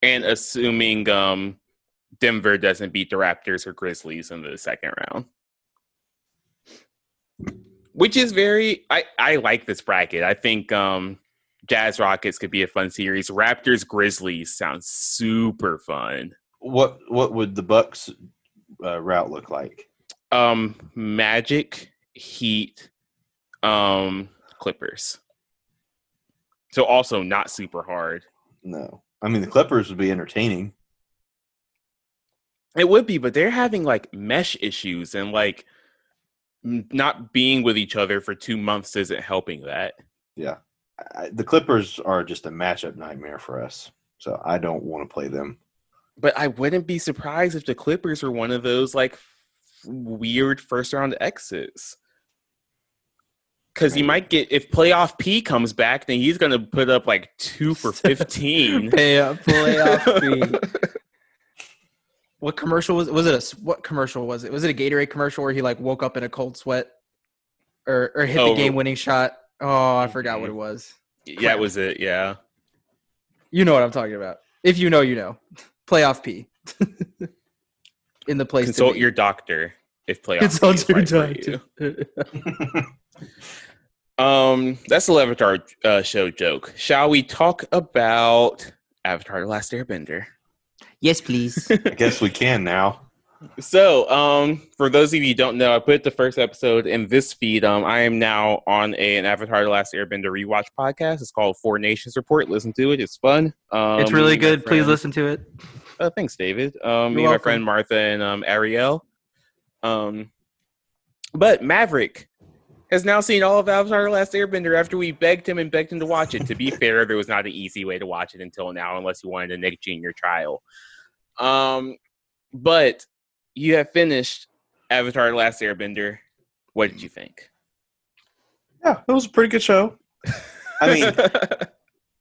and assuming um Denver doesn't beat the Raptors or Grizzlies in the second round. which is very I I like this bracket. I think um Jazz Rockets could be a fun series. Raptors Grizzlies sounds super fun. What what would the Bucks uh, route look like? Um Magic, Heat, um Clippers. So also not super hard. No, I mean the Clippers would be entertaining. It would be, but they're having like mesh issues and like not being with each other for 2 months isn't helping that. Yeah, I, the Clippers are just a matchup nightmare for us. So I don't want to play them. But I wouldn't be surprised if the Clippers were one of those like f- weird first round exits. Because he might get if playoff P comes back, then he's gonna put up like two for (laughs) fifteen. Pay up, playoff fee. (laughs) What commercial was? Was it a s- what commercial was it? Was it a Gatorade commercial where he like woke up in a cold sweat, or or hit Oh, the game winning shot? Oh, I forgot what Mhm. it was. yeah, it was it. Yeah, You know what I'm talking about. If you know, you know. Playoff P. in the place. to consult be. your doctor if playoff Consult P is your right for you. doctor. (laughs) Um, that's the Avatar uh, show joke. Shall we talk about Avatar: The Last Airbender? yes, please. I guess we can now. So, um, for those of you who don't know, I put the first episode in this feed. Um, I am now on a, an Avatar: The Last Airbender rewatch podcast. It's called Four Nations Report. Listen to it; it's fun. Um, it's really me and my good. Please listen to it. Uh, thanks, David. Um, me and my friend Martha and um, Ariel. Um, but Maverick has now seen all of Avatar: The Last Airbender after we begged him and begged him to watch it. To be (laughs) fair, there was not an easy way to watch it until now, unless you wanted a Nick Jr. trial. Um, but you have finished Avatar: Last Airbender. What did you think? Yeah, it was a pretty good show. I mean, (laughs) like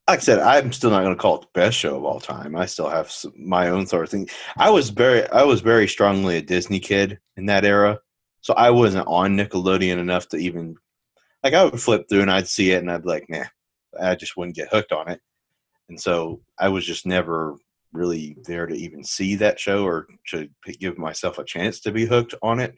I said, I'm still not going to call it the best show of all time. I still have some, my own sort of thing. I was very, I was very strongly a Disney kid in that era, so I wasn't on Nickelodeon enough to even like. I would flip through and I'd see it and I'd be like, nah, I just wouldn't get hooked on it. And so I was just never really there to even see that show or to give myself a chance to be hooked on it.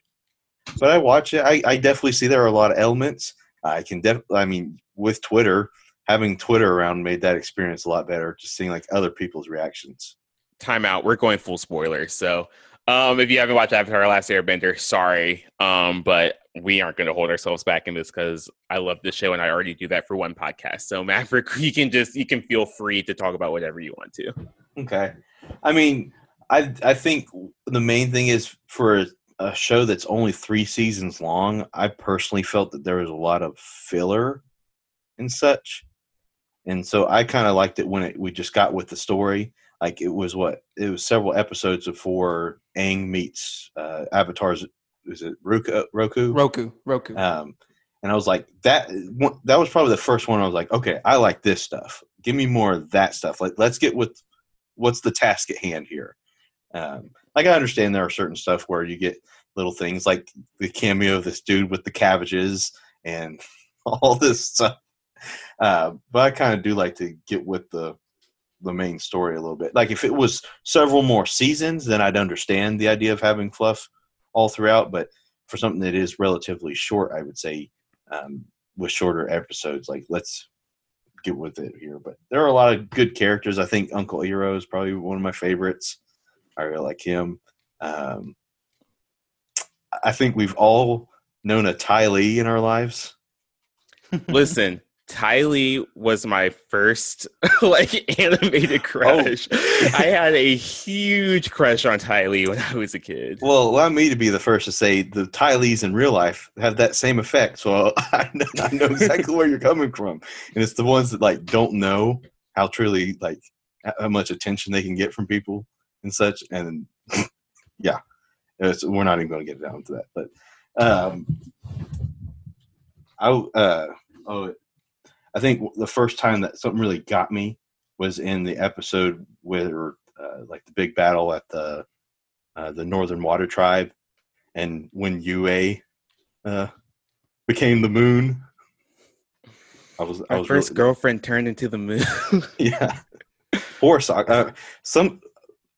But I watch it. I, I definitely see there are a lot of elements. I can def. I mean, with Twitter, having Twitter around made that experience a lot better. Just seeing like other people's reactions. time out. We're going full spoilers. So, um, if you haven't watched Avatar: Last Airbender, sorry, um, but we aren't going to hold ourselves back in this because I love this show and I already do that for one podcast. So, Maverick, (laughs) you can just you can feel free to talk about whatever you want to. Okay. I mean, I I think the main thing is for a show that's only three seasons long. I personally felt that there was a lot of filler and such, and so I kind of liked it when it, we just got with the story. Like it was what it was several episodes before Aang meets uh, Avatar's. Is it Roku? Roku? Roku. Roku. Um, and I was like, that that was probably the first one. I was like, okay, I like this stuff. Give me more of that stuff. Like, let's get with what's the task at hand here. Um, like, I understand there are certain stuff where you get little things like the cameo of this dude with the cabbages and (laughs) all this stuff. Uh, but I kind of do like to get with the the main story a little bit. Like, if it was several more seasons, then I'd understand the idea of having fluff all throughout. But for something that is relatively short, I would say um, with shorter episodes, like let's get with it here. But there are a lot of good characters. I think Uncle Iroh is probably one of my favorites. I really like him. Um, I think we've all known a Ty Lee in our lives. Listen, Ty Lee was my first (laughs) like animated crush. I had a huge crush on Ty Lee when I was a kid. Well, allow me to be the first to say the Ty Lees in real life have that same effect. So (laughs) I know, I know exactly where you're coming from, and it's the ones that like don't know how truly like how much attention they can get from people and such. And (laughs) yeah, it's, we're not even going to get down to that. But um, I uh, oh, I think the first time that something really got me was in the episode where uh, like the big battle at the uh, the Northern Water Tribe, and when Yue uh, became the moon. I was I My was first really, girlfriend turned into the moon. (laughs) yeah. Poor Sokka. Uh, some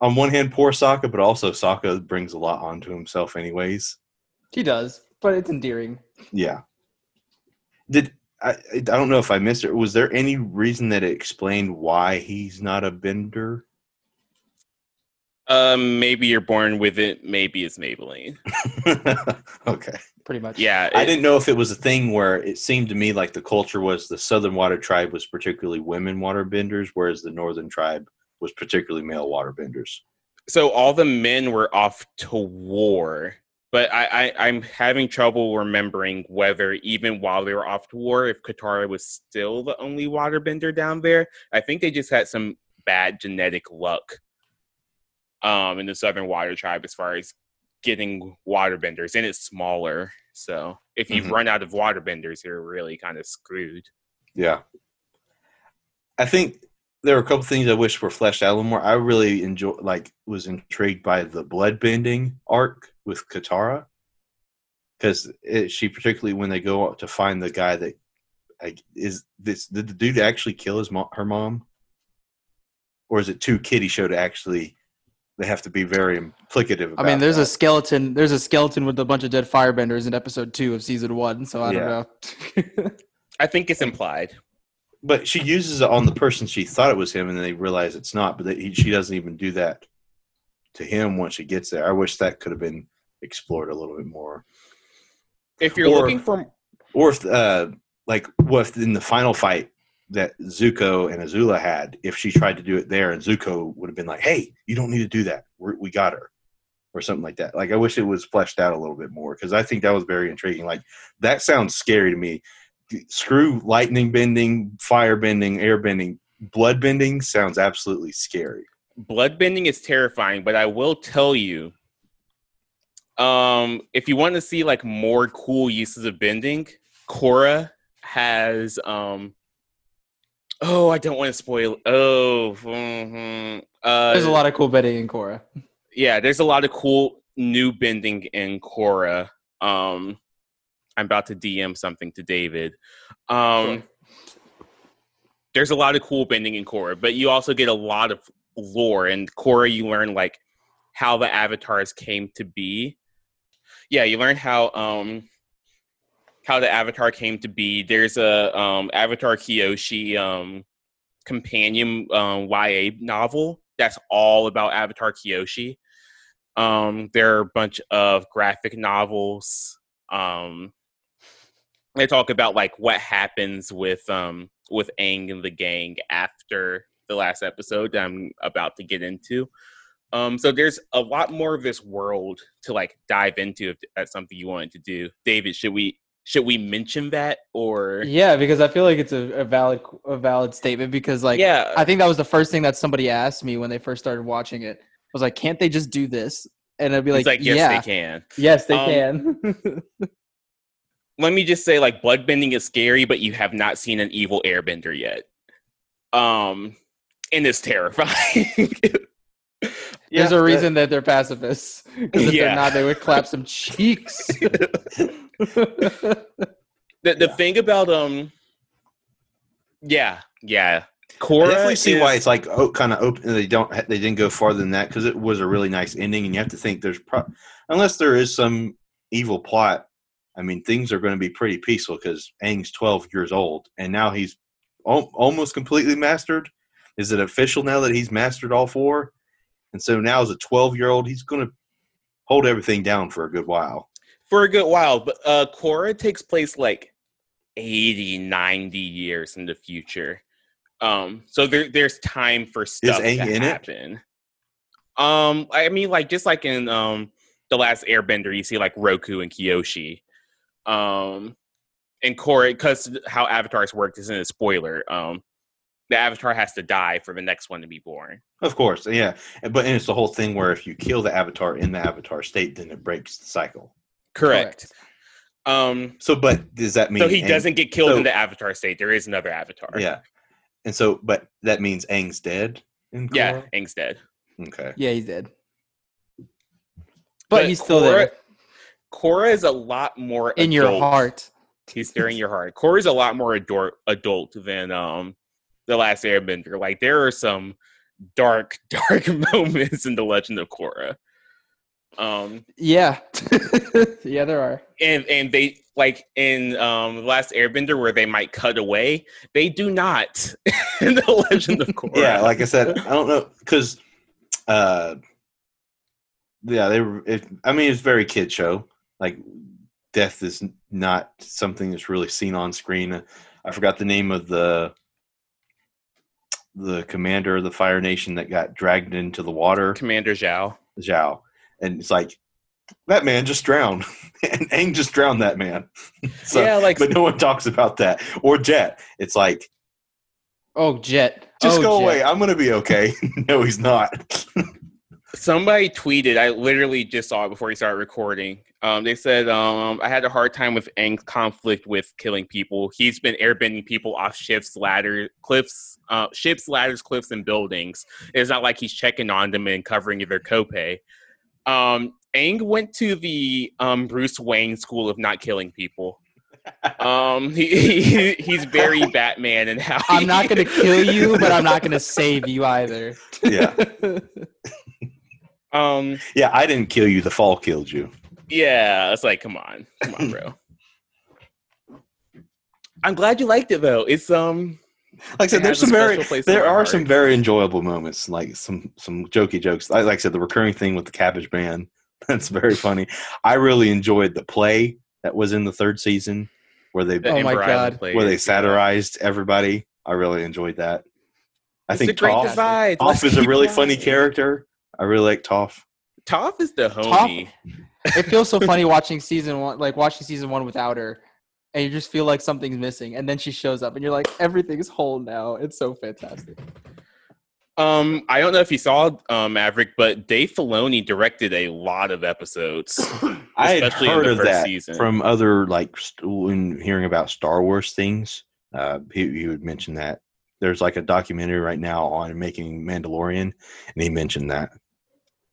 on one hand, poor Sokka, but also Sokka brings a lot onto himself, anyways. he does, but it's endearing. Yeah. Did I? I don't know if I missed it. Was there any reason that it explained why he's not a bender? Um, maybe you're born with it. Maybe it's Maybelline. (laughs) okay. Pretty much. Yeah, I didn't know if it was a thing where it seemed to me like the culture was the southern water tribe was particularly women waterbenders, whereas the northern tribe was particularly male waterbenders. so all the men were off to war but I, I i'm having trouble remembering whether even while they were off to war if katara was still the only waterbender down there i think they just had some bad genetic luck um in the southern water tribe as far as getting waterbenders and it's smaller so if you Mhm. run out of waterbenders you're really kind of screwed Yeah. I think there were a couple things I wish were fleshed out a little more. I really enjoy like was intrigued by the blood bending arc with Katara. Because she particularly when they go out to find the guy that like, is this did the dude actually kill his mom, her mom, or is it too kiddie show to actually? They have to be very implicative. I mean, about there's a skeleton. There's a skeleton with a bunch of dead firebenders in episode two of season one. So I Yeah. don't know. (laughs) i think it's implied but she uses it on the person she thought it was him, and then they realize it's not. But that he, she doesn't even do that to him once she gets there. I wish that could have been explored a little bit more. if you're Or- looking for Or if, uh, like, what if in the final fight that Zuko and Azula had, if she tried to do it there, and Zuko would have been like, "Hey, you don't need to do that. We're, we got her," or something like that. Like, I wish it was fleshed out a little bit more because I think that was very intriguing. Like, that sounds scary to me. Screw lightning bending, fire bending, air bending, blood bending sounds absolutely scary. Blood bending is terrifying but i will tell you um if you want to see like more cool uses of bending Korra has um oh i don't want to spoil oh mhm. uh There's a lot of cool bending in Korra. yeah there's a lot of cool new bending in Korra um i'm about to dm something to david um there's a lot of cool bending in Korra, but you also get a lot of lore. And Korra, you learn like how the avatars came to be. Yeah, you learn how um how the avatar came to be. There's a um Avatar Kyoshi um companion um YA novel that's all about Avatar Kyoshi. Um there are a bunch of graphic novels. Um they talk about like what happens with um with Aang and the gang after the last episode that I'm about to get into. Um, so there's a lot more of this world to like dive into if that's something you wanted to do. David, should we should we mention that or Yeah, because I feel like it's a, a valid a valid statement because like yeah, I think that was the first thing that somebody asked me when they first started watching it. was like, can't they just do this? And I'd be it's like, like yes yeah, they can. yes they Um, can. (laughs) Let me just say like bloodbending is scary, but you have not seen an evil airbender yet. Um, and it's terrifying. (laughs) There's a reason that they're pacifists. Because if Yeah. they're not, they would clap some cheeks. (laughs) (laughs) the the Yeah. thing about um yeah yeah Korra I definitely see is- why it's like oh, kind of open. They don't. They didn't go farther than that because it was a really nice ending, and you have to think there's pro- unless there is some evil plot. I mean, things are going to be pretty peaceful because Aang's 12 years old, and now he's al- almost completely mastered. Is it official now that he's mastered all four? And so now, as a 12 year old, he's going to hold everything down for a good while. for a good while but uh Korra takes place like 80 90 years in the future um so there there's time for stuff Aang to in it? happen um i mean like just like in um the last airbender you see like roku and kyoshi um and Korra, because how avatars work isn't a spoiler um the avatar has to die for the next one to be born Of course, yeah. But and it's the whole thing where if you kill the avatar in the avatar state, then it breaks the cycle. correct, um So, but does that mean so he Aang- doesn't get killed so- in the avatar state there is another avatar Yeah. And so, but that means Aang's dead. In yeah Korra? Aang's dead Okay. yeah, he's dead. But, But he's still Korra- there Korra is a lot more in your heart. He's there in your heart. Korra is a lot more adult adult than um the last Airbender. Like there are some dark, (laughs) dark moments in the Legend of Korra. Um, Yeah, (laughs) yeah, there are. and and they like in um the last Airbender where they might cut away, they do not (laughs) in the Legend of Korra. yeah, like I said, I don't know because, uh, yeah, they were. It, I mean, it's very kid show. Like, death is not something that's really seen on screen. Uh, I forgot the name of the the commander of the Fire Nation that got dragged into the water, Commander Zhao. Zhao, and it's like that man just drowned, (laughs) and Aang just drowned that man. (laughs) so, yeah, like but no one talks about that or Jet. It's like Oh, Jet. just oh, go Jet. away. I'm gonna be okay. (laughs) no, he's not. somebody tweeted. I literally just saw it before he started recording. Um, they said um, I had a hard time with Aang's conflict with killing people. He's been airbending people off ships, ladder, cliffs, uh, ships, ladders, cliffs, and buildings. It's not like he's checking on them and covering their copay. Um, Aang went to the um, Bruce Wayne school of not killing people. Um, he, he he's very (laughs) Batman and how I'm not gonna kill you, but I'm not gonna (laughs) save you either. yeah, (laughs) Um, yeah. I didn't kill you. The fall killed you. Yeah, it's like, come on, come on, bro. (laughs) I'm glad you liked it though. It's um, Like I said, there's some very special place in there are heart. some very enjoyable moments, like some some jokey jokes. Like, like I said, the recurring thing with the Cabbage Man (laughs) that's very funny. I really enjoyed the play that was in the third season where they the Oh my God. players, where they satirized everybody. I really enjoyed that. I It's think a great Toph. Toph is a really funny character. I really like Toph. Toph is the homie. It feels so funny (laughs) watching season one, like watching season one without her, and you just feel like something's missing, and then she shows up, and you're like, everything's whole now. It's so fantastic. Um, I don't know if you saw um, Maverick, but Dave Filoni directed a lot of episodes. (clears throat) I had Especially in heard the of that season. from other like st- when hearing about Star Wars things. Uh, he, he would mention that there's like a documentary right now on making Mandalorian, and he mentioned that.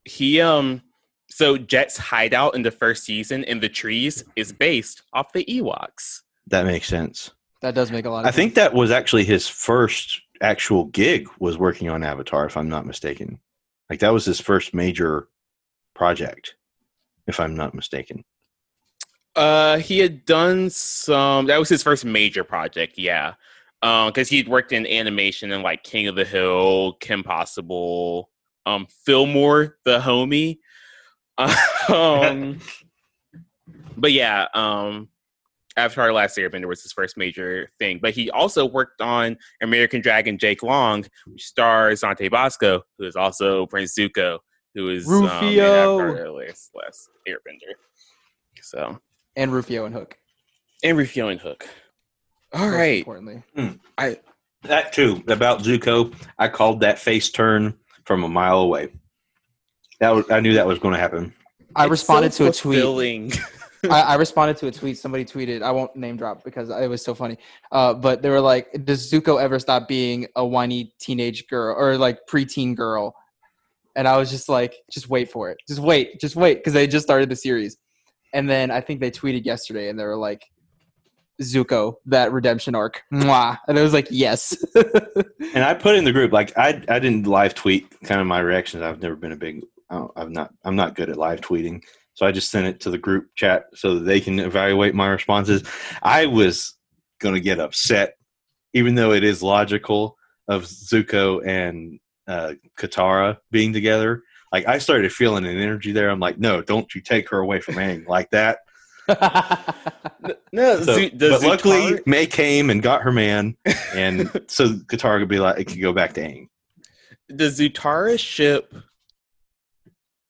He um, so Jet's hideout in the first season in the trees is based off the Ewoks. That makes sense. That does make a lot of I think that was actually his first actual gig was working on Avatar, if I'm not mistaken. Like that was his first major project, if I'm not mistaken. Uh, he had done some. That was his first major project. Yeah, um, because he'd worked in animation and like King of the Hill, Kim Possible, um, Fillmore, the homie. (laughs) um, but yeah, um, Avatar: The Last Airbender was his first major thing. But he also worked on American Dragon Jake Long, which stars Dante Basco, who is also Prince Zuko, who is um, in Rufio. Avatar: Last, Last Airbender. So and Rufio and Hook. and Rufio and hook. All most right. Importantly, That too about Zuko, I called that face turn from a mile away. That was, I knew that was going to happen. I It's responded so to a tweet. (laughs) I, I responded to a tweet. Somebody tweeted. I won't name drop because it was so funny. Uh, but they were like, "Does Zuko ever stop being a whiny teenage girl or like preteen girl?" And I was just like, "Just wait for it. Just wait. Just wait," because they just started the series. And then I think they tweeted yesterday, and they were like, "Zuko, that redemption arc." Mwah. And I was like, "Yes." (laughs) And I put in the group like I I didn't live tweet kind of my reactions. I've never been a big I don't- I'm not I'm not good at live tweeting. So I just sent it to the group chat so that they can evaluate my responses. I was going to get upset even though it is logical of Zuko and uh, Katara being together. Like I started feeling an energy there. I'm like, no, don't you take her away from Aang like that. (laughs) no, So, Zu- the but luckily, Zutara- May came and got her man, and (laughs) so Katara could be like, it could go back to Aang. the Zutara ship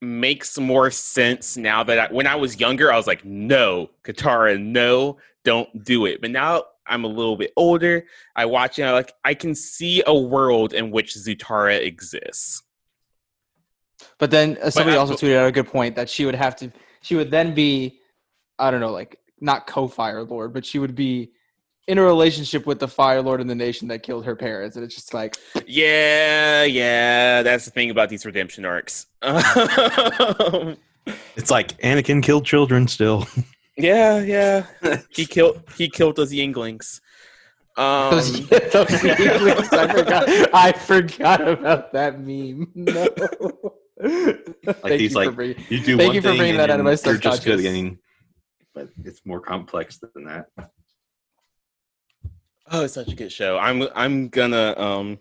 makes more sense now that I, when I was younger, I was like, no, Katara, no, don't do it. But now I'm a little bit older. I watch it, I like I can see a world in which Zutara exists. But then uh, somebody I- also tweeted out a good point that she would have to, she would then be, I don't know, like not co-fire lord, but she would be in a relationship with the fire lord in the nation that killed her parents, and it's just like, Yeah, yeah, that's the thing about these redemption arcs. (laughs) It's like Anakin killed children still. yeah, yeah, (laughs) he killed he killed those younglings. Um, those, (laughs) those English- I forgot, I forgot about that meme. No. Thank he's you like, for bringing- You do Thank one you for thing bringing that out of my then you're just good subconscious. at getting, but it's more complex than that. Oh, it's such a good show. I'm I'm gonna um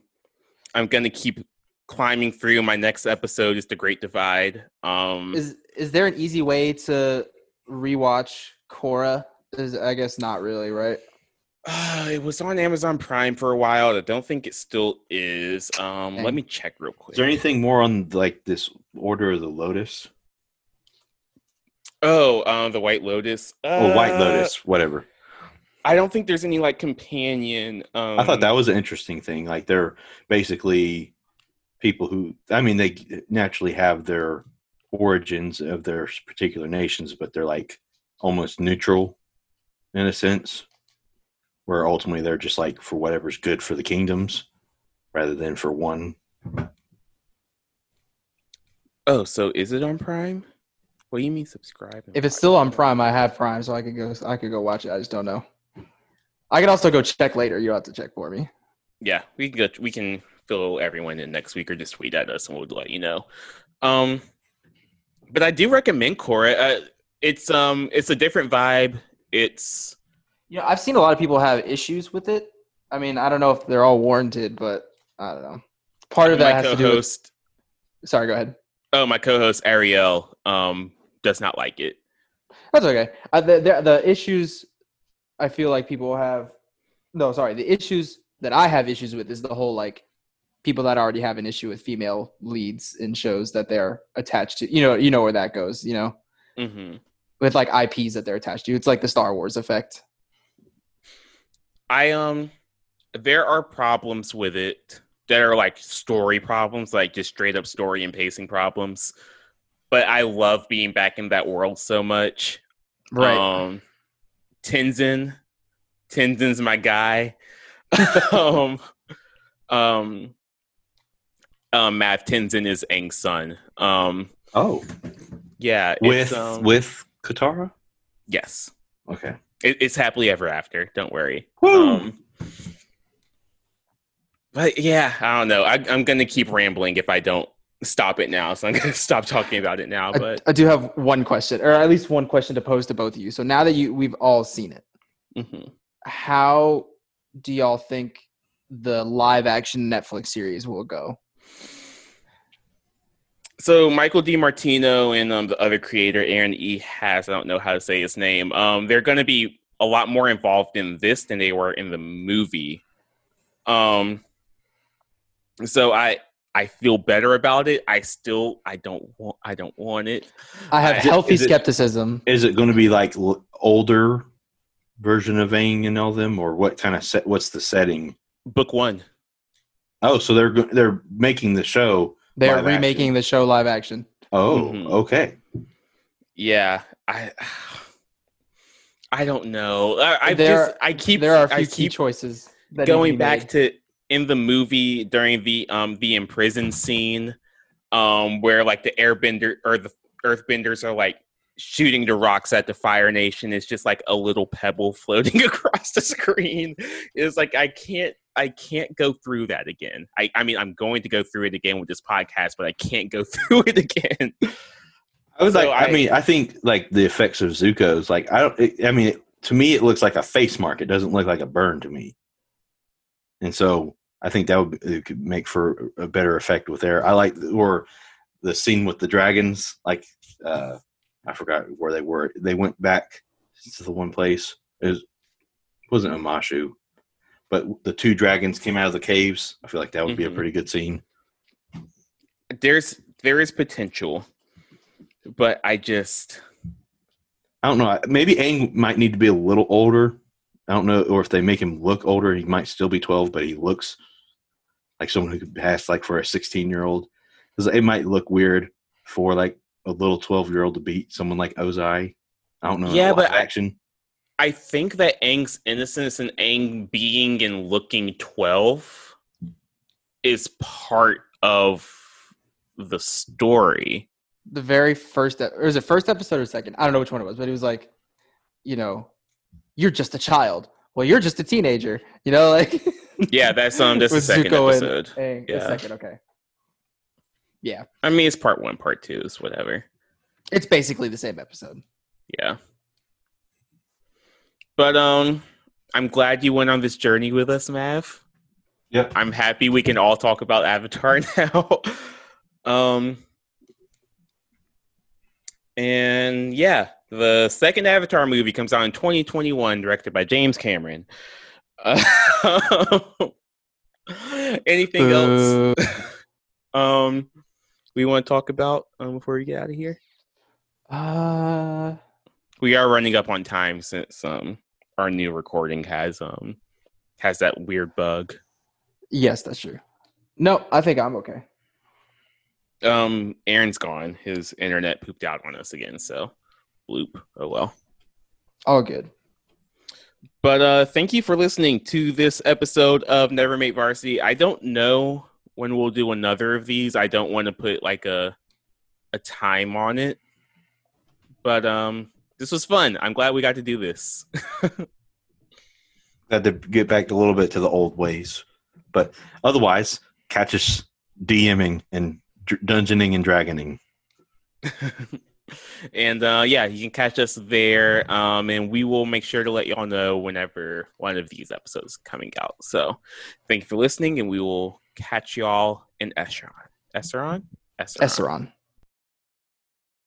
I'm gonna keep climbing through. My next episode is The Great Divide. Um is is there an easy way to rewatch Korra? Is I guess not really, right? uh, it was on Amazon Prime for a while. I don't think it still is. Um Okay. let me check real quick. Is there anything more on like this Order of the Lotus? oh, uh, the White Lotus. Oh, White Uh, Lotus, whatever. I don't think there's any like companion um I thought that was an interesting thing. Like they're basically people who, I mean, they naturally have their origins of their particular nations, but they're like almost neutral in a sense, where ultimately they're just like for whatever's good for the kingdoms rather than for one. Oh, so is it on Prime? What do you mean subscribe? If it's still on? Prime, I have Prime, so I could go. I could go watch it. I just don't know. I can also go check later. You have to check for me. Yeah, we can go, we can fill everyone in next week or just tweet at us and we'll let you know. Um, but I do recommend Korra. Uh, it's um it's a different vibe. It's You know, I've seen a lot of people have issues with it. I mean, I don't know if they're all warranted, but I don't know. Part of that my has to do with. co-host. Sorry, go ahead. Oh, my co-host Ariel um does not like it. That's okay. Uh, the, the the issues I feel like people have. No, sorry. The issues that I have issues with is the whole like people that already have an issue with female leads in shows that they're attached to. You know, you know where that goes. You know, hmm with like IPs that they're attached to. It's like the Star Wars effect. I um there are problems with it that are like story problems, like just straight up story and pacing problems. But I love being back in that world so much. Um, Tenzin, Tenzin's my guy. (laughs) um, um, um, Mav Tenzin is Aang's son. Um, Oh, yeah, with um, with Katara. yes, Okay. it, it's happily ever after. Don't worry. Woo! Um, but yeah, I don't know. I, I'm gonna keep rambling if I don't stop it now. So I'm gonna (laughs) stop talking about it now. But I do have one question, or at least one question to pose to both of you. So now that you we've all seen it, mhm. how do y'all think the live action Netflix series will go? so Michael DiMartino and um, the other creator Aaron E. Has I don't know how to say his name. Um, they're gonna be a lot more involved in this than they were in the movie. Um, so I I feel better about it. I still I don't want I don't want it. I have I- healthy is skepticism. Is it going to be like l- older version of Aang and all them, or what kind of set? What's the setting? Book one. Oh, so they're go- they're making the show. They're remaking action. the show live action. Oh, Mhm. okay. Yeah, I I don't know. I, I There- just I keep there are a few I key keep choices that going back made. to in the movie during the um the imprisoned scene, um where like the airbender or the earthbenders are like shooting the rocks at the Fire Nation. is just like a little pebble (laughs) floating (laughs) across the screen. It's like I can't I can't go through that again. I I mean I'm going to go through it again with this podcast, but I can't go (laughs) through it again. I was So like, I, I- mean, I think like the effects of Zuko's like I don't. It, I mean, it, to me, it looks like a face mark. It doesn't look like a burn to me. And so I think that would it could make for a better effect with there. I like or the scene with the dragons. Like uh I forgot where they were. They went back to the one place. It was, wasn't Omashu, but the two dragons came out of the caves. I feel like that would be a Mhm. pretty good scene. there's there is potential, but I just I don't know. Maybe Aang might need to be a little older. I don't know, or if they make him look older, he might still be twelve, but he looks like someone who could pass like for a sixteen-year-old. Because it might look weird for like a little twelve-year-old to beat someone like Ozai. I don't know. Yeah, but action. I think that Aang's innocence and Aang being and looking 12 is part of the story. the very first or was it first episode or second? I don't know which one it was, but it was like, you know, you're just a child. Well, you're just a teenager. You know, like (laughs) Yeah, that's um that's the second Zuko and episode. Aang. The Yeah. second, okay. yeah, I mean, it's part one, part two, is whatever. it's basically the same episode. Yeah. But um, I'm glad you went on this journey with us, Mav. Yep. I'm happy we can all talk about Avatar (laughs) now. um, and yeah, the second Avatar movie comes out in 2021, directed by James Cameron. Uh, (laughs) anything else? (laughs) um, we want to talk about um, before we get out of here? Uh, We are running up on time since um our new recording has um has that weird bug. yes, that's true. No, I think I'm okay. Um, Aaron's gone. His internet pooped out on us again. So, bloop. Oh well. All good. But uh, thank you for listening to this episode of Never Made Varsity. I don't know when we'll do another of these. I don't want to put like a a time on it. But um, this was fun. I'm glad we got to do this. (laughs) Had to get back a little bit to the old ways, but otherwise, catch us DMing and dungeoning and dragoning. (laughs) and uh, yeah, you can catch us there. Um, and we will make sure to let y'all know whenever one of these episodes is coming out. So thank you for listening, and we will catch y'all in. Esseron? Esseron. Esseron.